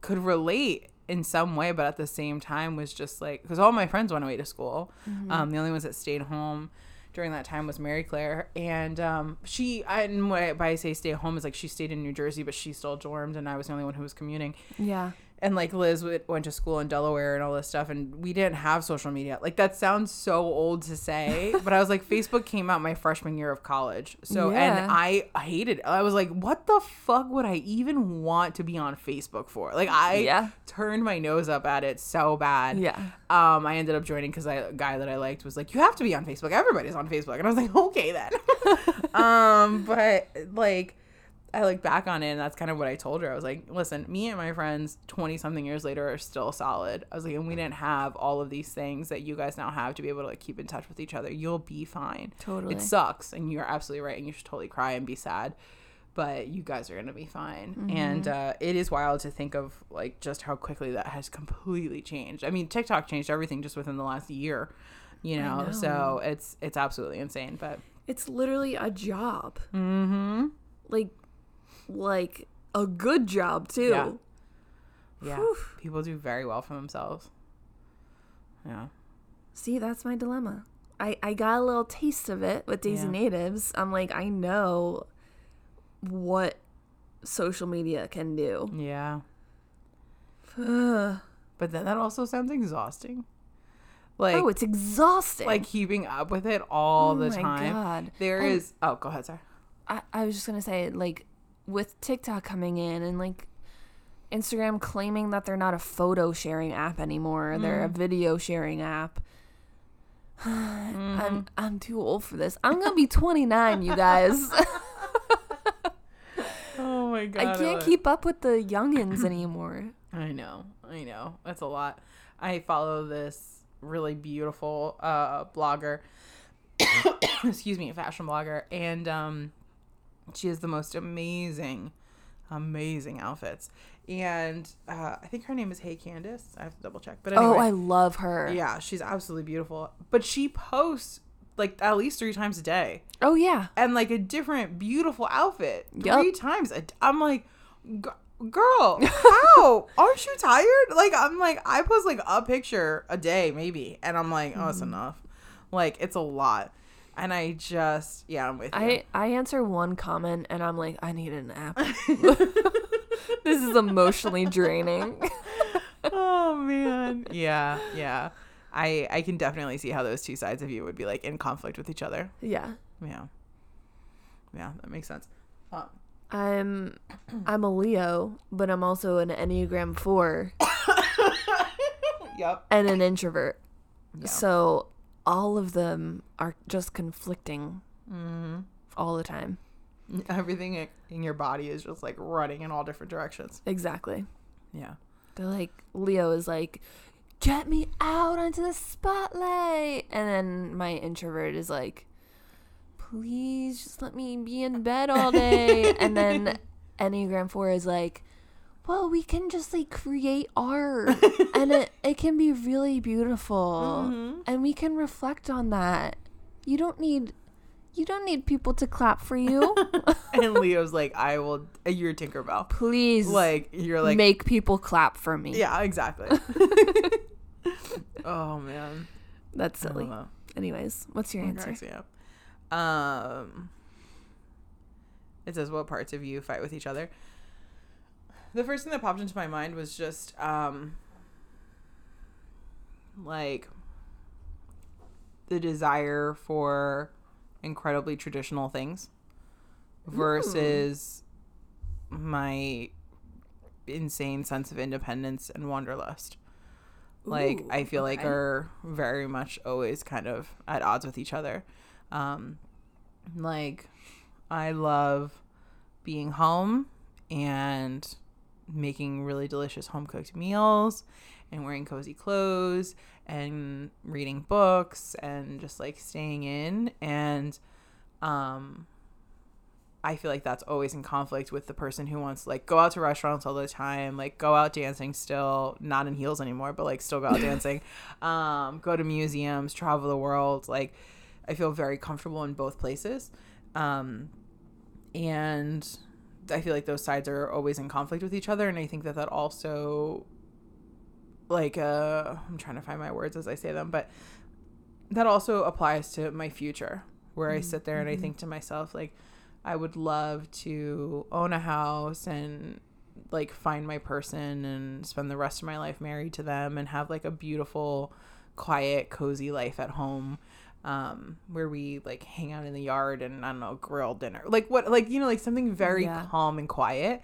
[SPEAKER 2] could relate in some way but at the same time was just like because all my friends went away to school. Um, the only ones that stayed home during that time was mary claire. And um, she I, and what I, by i say stay home is like she stayed in new jersey but she still dormed and i was the only one who was commuting.
[SPEAKER 1] Yeah.
[SPEAKER 2] And like Liz went to school in Delaware and all this stuff, and we didn't have social media. Like that sounds so old to say, but I was like, Facebook came out my freshman year of college, so
[SPEAKER 1] Yeah.
[SPEAKER 2] and I hated. It. I was like, what the fuck would I even want to be on Facebook for? Like I
[SPEAKER 1] Yeah.
[SPEAKER 2] turned my nose up at it so bad.
[SPEAKER 1] Yeah.
[SPEAKER 2] Um, I ended up joining because a guy that I liked was like, "You have to be on Facebook. Everybody's on Facebook," and I was like, "Okay then." um, but like, I look back on it, and that's kind of what I told her. I was like, "Listen, me and my friends, twenty something years later, are still solid." I was like, "And we didn't have all of these things that you guys now have to be able to like keep in touch with each other. You'll be fine.
[SPEAKER 1] Totally.
[SPEAKER 2] It sucks, and you're absolutely right, and you should totally cry and be sad." But you guys are gonna be fine, and uh, it is wild to think of like just how quickly that has completely changed. I mean, TikTok changed everything just within the last year, you know.
[SPEAKER 1] know.
[SPEAKER 2] So it's it's absolutely insane. But
[SPEAKER 1] It's literally a job.
[SPEAKER 2] mm-hmm.
[SPEAKER 1] Like like a good job too.
[SPEAKER 2] Yeah. yeah,
[SPEAKER 1] Whew.
[SPEAKER 2] people do very well for themselves. Yeah,
[SPEAKER 1] See, that's my dilemma. I, I got a little taste of it with Daisy
[SPEAKER 2] Yeah.
[SPEAKER 1] Natives. I'm like, I know what social media can do.
[SPEAKER 2] yeah. But then that also sounds exhausting. Like
[SPEAKER 1] oh, it's exhausting.
[SPEAKER 2] like keeping up with it all
[SPEAKER 1] oh
[SPEAKER 2] the
[SPEAKER 1] my
[SPEAKER 2] time.
[SPEAKER 1] God.
[SPEAKER 2] There
[SPEAKER 1] And
[SPEAKER 2] is. Oh, go ahead, sorry.
[SPEAKER 1] I, I was just gonna say, like, with TikTok coming in and like Instagram claiming that they're not a photo sharing app anymore, they're a video sharing app. I'm I'm too old for this. I'm gonna be 29, you guys.
[SPEAKER 2] Oh my god.
[SPEAKER 1] I can't keep up with the youngins anymore.
[SPEAKER 2] I know. I know. That's a lot. I follow this really beautiful uh blogger. excuse me, a fashion blogger and um she has the most amazing amazing outfits. And uh I think her name is Hey Candace. I have to double check. But anyway.
[SPEAKER 1] Oh, I love her.
[SPEAKER 2] Yeah, she's absolutely beautiful. But she posts like at least 3 times a day
[SPEAKER 1] Oh yeah.
[SPEAKER 2] and like a different beautiful outfit three times. a d- I'm like, "G- girl, how aren't you tired? Like I'm like I post like a picture a day maybe, and I'm like, oh, it's
[SPEAKER 1] Mm-hmm.
[SPEAKER 2] enough. Like it's a lot, and I just yeah, I'm with you.
[SPEAKER 1] I I answer one comment and I'm like, I need an app. this is emotionally draining.
[SPEAKER 2] oh man, yeah, yeah. I I can definitely see how those two sides of you would be like in conflict with each other.
[SPEAKER 1] yeah.
[SPEAKER 2] Yeah, yeah, that makes sense. Uh,
[SPEAKER 1] I'm I'm a Leo, but I'm also an Enneagram 4
[SPEAKER 2] yep.
[SPEAKER 1] and an introvert. So all of them are just conflicting
[SPEAKER 2] Mm-hmm.
[SPEAKER 1] all the time.
[SPEAKER 2] Everything in your body is just like running in all different directions.
[SPEAKER 1] Exactly.
[SPEAKER 2] Yeah.
[SPEAKER 1] They're like Leo is like, get me out onto the spotlight, and then my introvert is like, please just let me be in bed all day, and then Enneagram Four is like, well, we can just like create art, and it it can be really beautiful,
[SPEAKER 2] Mm-hmm.
[SPEAKER 1] and we can reflect on that. You don't need. You don't need people to clap for you.
[SPEAKER 2] and Leo's like, I will. You're Tinkerbell.
[SPEAKER 1] Please,
[SPEAKER 2] Like you're like,
[SPEAKER 1] make people clap for me.
[SPEAKER 2] yeah, exactly. oh man,
[SPEAKER 1] That's silly. Anyways, what's your answer?
[SPEAKER 2] Um, it says, "What parts of you fight with each other?" The first thing that popped into my mind was just um, like the desire for incredibly traditional things versus my insane sense of independence and wanderlust. Like
[SPEAKER 1] Ooh,
[SPEAKER 2] I feel like
[SPEAKER 1] okay.
[SPEAKER 2] are very much always kind of at odds with each other. Um like I love being home and making really delicious home cooked meals and wearing cozy clothes and reading books and just like staying in and um I feel like that's always in conflict with the person who wants like go out to restaurants all the time, like go out dancing still, not in heels anymore, but like still go out dancing, um, go to museums, travel the world. Like I feel very comfortable in both places. Um, and I feel like those sides are always in conflict with each other. And I think that that also, like, uh, I'm trying to find my words as I say them, but that also applies to my future where I sit there and I think to myself, like, I would love to own a house and like find my person and spend the rest of my life married to them and have like a beautiful quiet cozy life at home um where we like hang out in the yard and i don't know grill dinner. Like what like you know like something very
[SPEAKER 1] Yeah.
[SPEAKER 2] calm and quiet.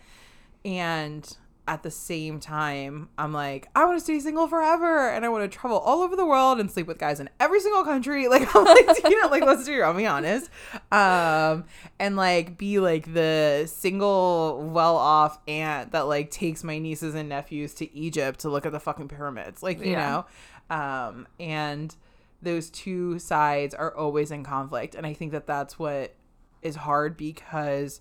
[SPEAKER 2] And at the same time i'm like i want to stay single forever and i want to travel all over the world and sleep with guys in every single country. Like i'm like you know like let's do i'll be honest. Um and like be like the single well-off aunt that like takes my nieces and nephews to egypt to look at the fucking pyramids. Like you
[SPEAKER 1] Yeah.
[SPEAKER 2] know? Um and those two sides are always in conflict and i think that that's what is hard because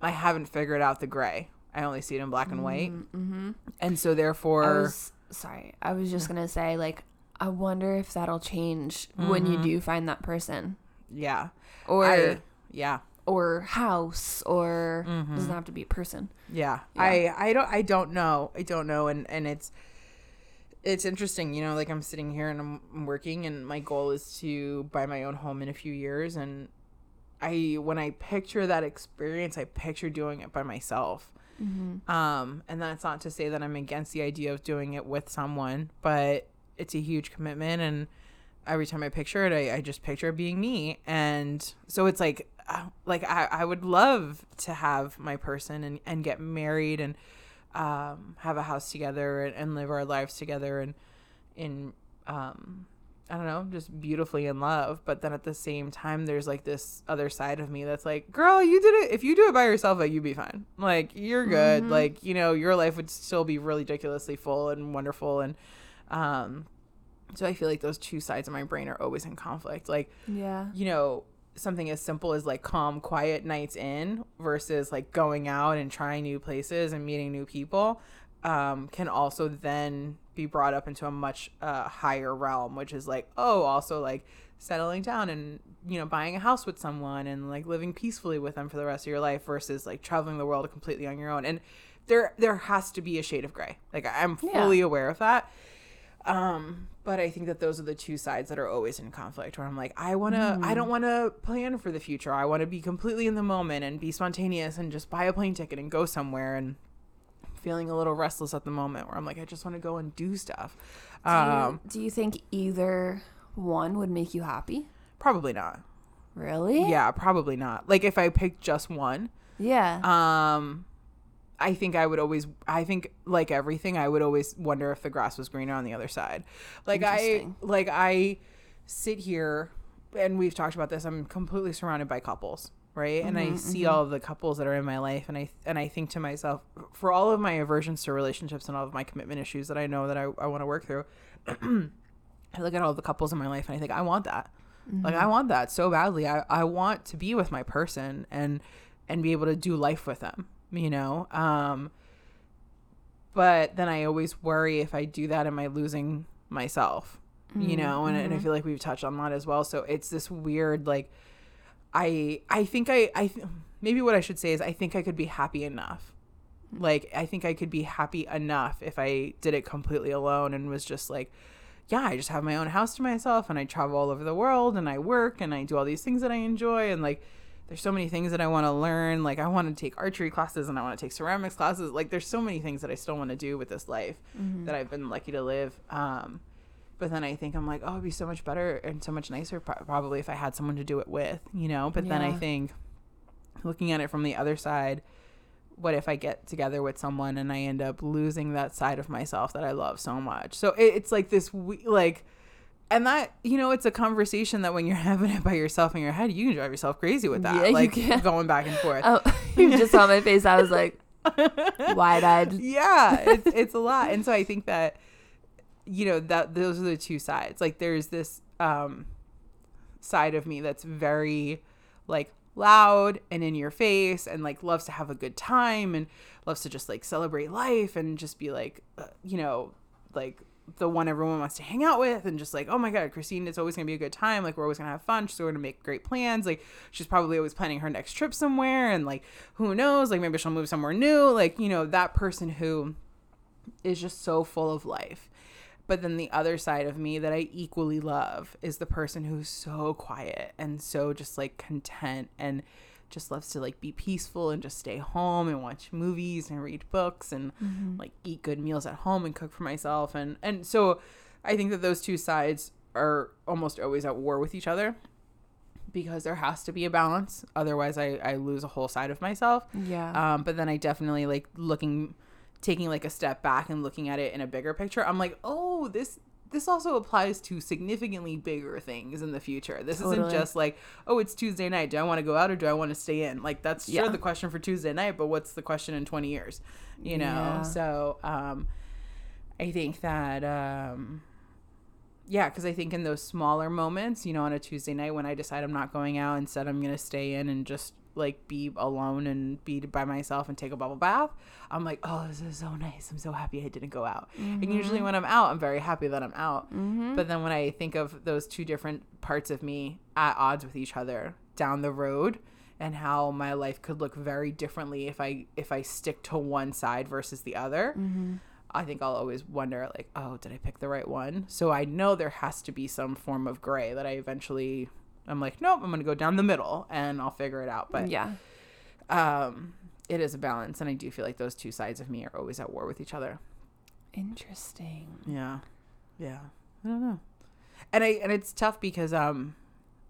[SPEAKER 2] i haven't figured out the gray i only see it in black and white
[SPEAKER 1] Mm-hmm.
[SPEAKER 2] and so therefore
[SPEAKER 1] I was sorry. I was just gonna say like I wonder if that'll change when you do find that person
[SPEAKER 2] yeah
[SPEAKER 1] or
[SPEAKER 2] I, yeah
[SPEAKER 1] or house or
[SPEAKER 2] Mm-hmm.
[SPEAKER 1] doesn't have to be a person.
[SPEAKER 2] Yeah.
[SPEAKER 1] Yeah.
[SPEAKER 2] I I don't I don't know. I don't know and and it's it's interesting, you know, like I'm sitting here and I'm, working and my goal is to buy my own home in a few years and I when I picture that experience, I picture doing it by myself. Um and that's not to say that I'm against the idea of doing it with someone, but it's a huge commitment and every time I picture it, I, I just picture it being me. And so it's like, uh, like I, I would love to have my person and, and get married and um, have a house together and, and live our lives together and in, um, I don't know, just beautifully in love. But then at the same time, there's like this other side of me that's like, girl, you did it. If you do it by yourself, like you'd be fine. Like you're good. Like, you know, your life would still be really ridiculously full and wonderful. And, um, so I feel like those two sides of my brain are always in conflict. Like,
[SPEAKER 1] Yeah.
[SPEAKER 2] you know, something as simple as like calm, quiet nights in versus like going out and trying new places and meeting new people um, can also then be brought up into a much uh, higher realm, which is like, oh, also like settling down and, you know, buying a house with someone and like living peacefully with them for the rest of your life versus like traveling the world completely on your own. And there, there has to be a shade of gray. Like I'm
[SPEAKER 1] Yeah.
[SPEAKER 2] fully aware of that. Um, but I think that those are the two sides that are always in conflict where I'm like, I want to, I don't want to plan for the future. I want to be completely in the moment and be spontaneous and just buy a plane ticket and go somewhere and feeling a little restless at the moment where I'm like, I just want to go and do stuff.
[SPEAKER 1] Do you,
[SPEAKER 2] Um,
[SPEAKER 1] do you think either one would make you happy?
[SPEAKER 2] probably not.
[SPEAKER 1] Really?
[SPEAKER 2] Yeah, probably not. Like if I picked just one,
[SPEAKER 1] Yeah.
[SPEAKER 2] um, I think I would always, I think like everything, I would always wonder if the grass was greener on the other side. Like I, like I sit here and we've talked about this. I'm completely surrounded by couples, right? and
[SPEAKER 1] Mm-hmm,
[SPEAKER 2] I see all of the couples that are in my life, and I and I think to myself, for all of my aversions to relationships and all of my commitment issues that I know that I, I want to work through, I look at all the couples in my life and I think I want that. Like
[SPEAKER 1] Mm-hmm.
[SPEAKER 2] I want that so badly. I, I want to be with my person and and be able to do life with them, you know? Um but then I always worry if I do that am I losing myself? You know, and, and I feel like we've touched on that as well. So it's this weird like I I think I I th- maybe what I should say is I think I could be happy enough. Like I think I could be happy enough if I did it completely alone and was just like yeah, I just have my own house to myself and I travel all over the world and I work and I do all these things that I enjoy and like there's so many things that I want to learn. Like I want to take archery classes and I want to take ceramics classes. Like there's so many things that I still want to do with this life that I've been lucky to live. Um but then I think I'm like, oh, it'd be so much better and so much nicer pro- probably if I had someone to do it with, you know? But then I think looking at it from the other side, what if I get together with someone and I end up losing that side of myself that I love so much? So it, it's like this, we, like, and that you know, it's a conversation that when you're having it by yourself in your head, you can drive yourself crazy with that,
[SPEAKER 1] Yeah, you
[SPEAKER 2] like
[SPEAKER 1] can.
[SPEAKER 2] going back and forth.
[SPEAKER 1] oh, you just saw my face. I was like wide eyed.
[SPEAKER 2] yeah, it's it's a lot, and so I think that you know that those are the two sides. Like there's this um side of me that's very like loud and in your face and like loves to have a good time and loves to just like celebrate life and just be like uh, you know like the one everyone wants to hang out with and just like oh my god christine it's always gonna be a good time. Like we're always gonna have fun. She's gonna make great plans. Like she's probably always planning her next trip somewhere and like who knows? Like maybe she'll move somewhere new. Like you know that person who is just so full of life. But then the other side of me that I equally love is the person who's so quiet and so just like content and just loves to like be peaceful and just stay home and watch movies and read books and
[SPEAKER 1] Mm-hmm.
[SPEAKER 2] like eat good meals at home and cook for myself and and so I think that those two sides are almost always at war with each other because there has to be a balance otherwise I I lose a whole side of myself
[SPEAKER 1] Yeah.
[SPEAKER 2] um, but then I definitely like looking, taking like a step back and looking at it in a bigger picture. I'm like, oh, this this also applies to significantly bigger things in the future. This isn't just like, oh, it's Tuesday night. Do I want to go out or do I want to stay in? Like that's sure
[SPEAKER 1] Yeah.
[SPEAKER 2] the question for Tuesday night, but what's the question in 20 years? You know.
[SPEAKER 1] Yeah.
[SPEAKER 2] So um, I think that. Um, yeah, because I think in those smaller moments, you know, on a Tuesday night when I decide I'm not going out, instead I'm gonna stay in and just like be alone and be by myself and take a bubble bath. I'm like, oh, this is so nice. I'm so happy I didn't go out. And usually when I'm out, I'm very happy that I'm out.
[SPEAKER 1] Mm-hmm.
[SPEAKER 2] But then when I think of those two different parts of me at odds with each other down the road and how my life could look very differently if I if I stick to one side versus the other.
[SPEAKER 1] Mm-hmm.
[SPEAKER 2] I think I'll always wonder, like, oh, did I pick the right one? So I know there has to be some form of gray that I eventually, I'm like, nope, I'm gonna go down the middle and I'll figure it out. But
[SPEAKER 1] yeah.
[SPEAKER 2] um, it is a balance, and I do feel like those two sides of me are always at war with each other.
[SPEAKER 1] Interesting.
[SPEAKER 2] Yeah, yeah, I don't know, and I and it's tough because um,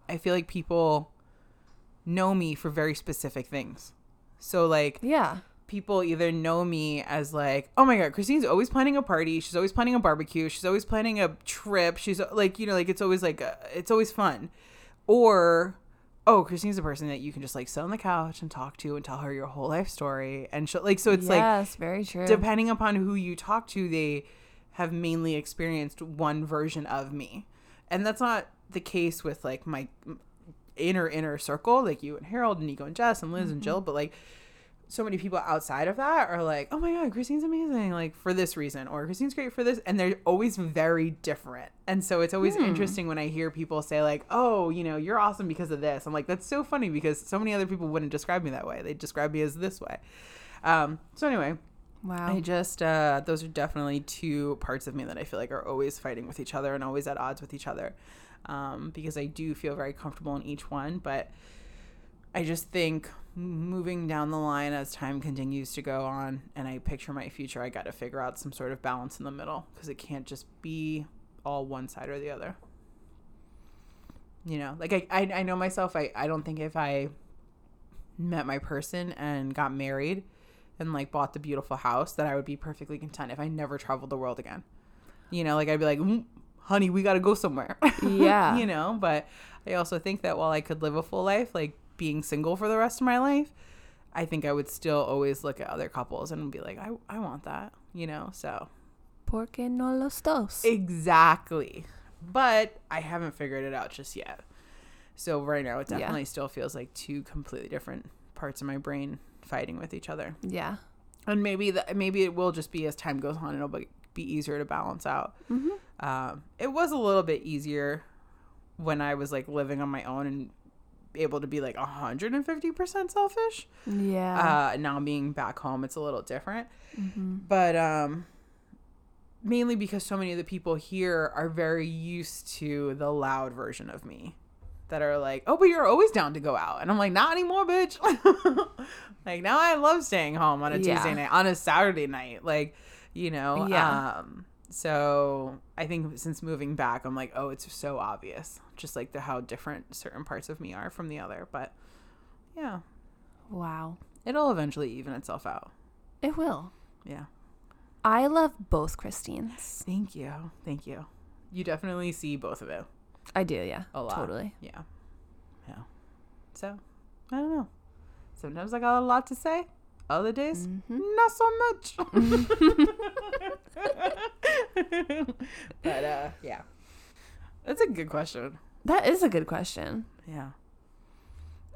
[SPEAKER 2] I feel like people know me for very specific things. So like
[SPEAKER 1] Yeah.
[SPEAKER 2] people either know me as like, oh my god, Christine's always planning a party. She's always planning a barbecue. She's always planning a trip. She's like, you know, like it's always like, uh it's always fun. Or, oh, Christine's a person that you can just like sit on the couch and talk to and tell her your whole life story. And she'll like, so it's like,
[SPEAKER 1] yes, very true.
[SPEAKER 2] depending upon who you talk to, they have mainly experienced one version of me. And that's not the case with like my inner inner circle, like you and Harold and Nico and Jess and Liz and mm-hmm. Jill, but like so many people outside of that are like, "Oh my god, Christine's amazing!" Like for this reason, or Christine's great for this, and they're always very different. And so it's always interesting when I hear people say like, "Oh, you know, you're awesome because of this." I'm like, "That's so funny because so many other people wouldn't describe me that way. They describe me as this way." Um, so anyway,
[SPEAKER 1] wow.
[SPEAKER 2] I just uh, those are definitely two parts of me that I feel like are always fighting with each other and always at odds with each other, um, because I do feel very comfortable in each one. But I just think moving down the line as time continues to go on, and I picture my future, I got to figure out some sort of balance in the middle because it can't just be all one side or the other. You know, like I, I, I know myself. I, I don't think if I met my person and got married and like bought the beautiful house that I would be perfectly content if I never traveled the world again. You know, like I'd be like, mm, honey, we got to go somewhere.
[SPEAKER 1] Yeah.
[SPEAKER 2] you know, but I also think that while I could live a full life, like being single for the rest of my life, I think I would still always look at other couples and be like, I, I want that, you know? So
[SPEAKER 1] Porque no los dos.
[SPEAKER 2] exactly. But I haven't figured it out just yet. So right now, it
[SPEAKER 1] Yeah.
[SPEAKER 2] definitely still feels like two completely different parts of my brain fighting with each other
[SPEAKER 1] yeah.
[SPEAKER 2] and maybe that maybe it will just be as time goes on it'll be, be easier to balance out
[SPEAKER 1] Mm-hmm.
[SPEAKER 2] um, it was a little bit easier when i was like living on my own and able to be like 150% selfish
[SPEAKER 1] Yeah.
[SPEAKER 2] uh, now being back home it's a little different
[SPEAKER 1] mm-hmm.
[SPEAKER 2] but um mainly because so many of the people here are very used to the loud version of me that are like oh but you're always down to go out and i'm like not anymore bitch like now i love staying home on a
[SPEAKER 1] Yeah.
[SPEAKER 2] tuesday night on a saturday night like you know
[SPEAKER 1] Yeah.
[SPEAKER 2] um so i think since moving back i'm like oh it's so obvious just like the how different certain parts of me are from the other but yeah
[SPEAKER 1] Wow.
[SPEAKER 2] it'll eventually even itself out
[SPEAKER 1] It will.
[SPEAKER 2] yeah
[SPEAKER 1] I love both Christines.
[SPEAKER 2] Thank you. Thank you. You definitely see both of it.
[SPEAKER 1] I do, yeah.
[SPEAKER 2] A lot.
[SPEAKER 1] Totally.
[SPEAKER 2] Yeah. Yeah. So, I don't know. Sometimes I got a lot to say. Other days,
[SPEAKER 1] Mhm.
[SPEAKER 2] not so much. but, uh, yeah. That's a good question.
[SPEAKER 1] That is a good question.
[SPEAKER 2] Yeah.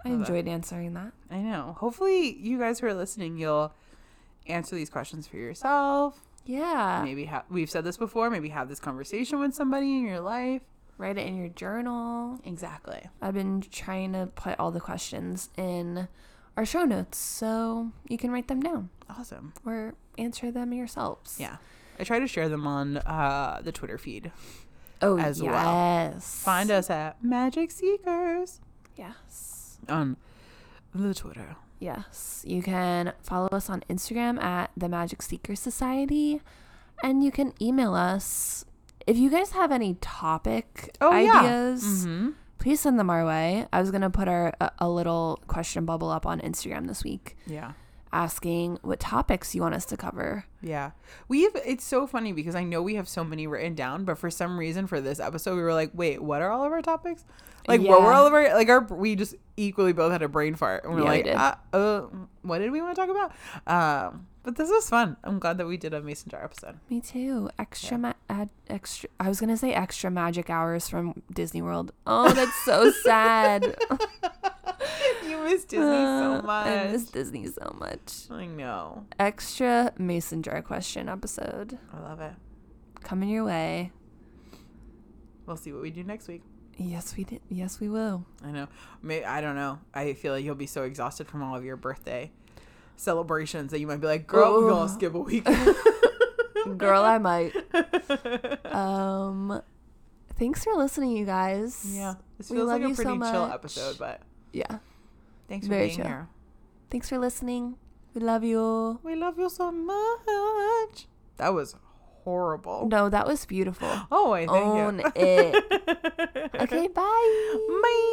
[SPEAKER 1] I
[SPEAKER 2] Love it.
[SPEAKER 1] enjoyed answering that.
[SPEAKER 2] I know. Hopefully, you guys who are listening, you'll answer these questions for yourself.
[SPEAKER 1] Yeah.
[SPEAKER 2] Maybe ha- we've said this before. Maybe have this conversation with somebody in your life.
[SPEAKER 1] Write it in your journal.
[SPEAKER 2] Exactly.
[SPEAKER 1] I've been trying to put all the questions in our show notes so you can write them down
[SPEAKER 2] Awesome.
[SPEAKER 1] or answer them yourselves.
[SPEAKER 2] Yeah. I try to share them on uh, the Twitter feed.
[SPEAKER 1] Oh,
[SPEAKER 2] As
[SPEAKER 1] yes.
[SPEAKER 2] well. Find us at Magic Seekers
[SPEAKER 1] Yes.
[SPEAKER 2] on The Twitter.
[SPEAKER 1] Yes. You can follow us on Instagram at the Magic Seeker Society. And you can email us. If you guys have any topic
[SPEAKER 2] Oh, yeah.
[SPEAKER 1] ideas,
[SPEAKER 2] Mm-hmm.
[SPEAKER 1] please send them our way. I was going to put our a, a little question bubble up on Instagram this week
[SPEAKER 2] Yeah.
[SPEAKER 1] Asking what topics you want us to cover.
[SPEAKER 2] Yeah. We've it's so funny because I know we have so many written down, but for some reason for this episode we were like, wait, what are all of our topics? Like what were all of our like our we just equally both had a brain fart and we're
[SPEAKER 1] Yeah, we
[SPEAKER 2] like,
[SPEAKER 1] did.
[SPEAKER 2] uh, uh, what did we want to talk about? Um but this was fun. I'm glad that we did a mason jar episode.
[SPEAKER 1] Me too. Extra,
[SPEAKER 2] Yeah.
[SPEAKER 1] ma- add extra. I was gonna say extra magic hours from Disney World. Oh, that's so sad.
[SPEAKER 2] you miss Disney so
[SPEAKER 1] Uh,
[SPEAKER 2] much.
[SPEAKER 1] I miss Disney so much.
[SPEAKER 2] I know.
[SPEAKER 1] Extra mason jar question episode
[SPEAKER 2] I love it.
[SPEAKER 1] coming your way.
[SPEAKER 2] We'll see what we do next week.
[SPEAKER 1] Yes, we did. Yes, we will.
[SPEAKER 2] I know. May I don't know. I feel like you'll be so exhausted from all of your birthday celebrations that you might be like, girl, we're
[SPEAKER 1] Oh.
[SPEAKER 2] gonna skip a week.
[SPEAKER 1] Girl, I might. Um, thanks for listening, you guys.
[SPEAKER 2] yeah. This
[SPEAKER 1] We
[SPEAKER 2] feels
[SPEAKER 1] love
[SPEAKER 2] like a
[SPEAKER 1] you so
[SPEAKER 2] pretty chill
[SPEAKER 1] much.
[SPEAKER 2] episode, but
[SPEAKER 1] Yeah.
[SPEAKER 2] thanks for
[SPEAKER 1] Very
[SPEAKER 2] being
[SPEAKER 1] chill.
[SPEAKER 2] here.
[SPEAKER 1] Thanks for listening. We love you.
[SPEAKER 2] We love you so much. That was horrible.
[SPEAKER 1] No, that was beautiful.
[SPEAKER 2] Oh, I thank
[SPEAKER 1] Own
[SPEAKER 2] you.
[SPEAKER 1] it. Okay, bye.
[SPEAKER 2] Bye.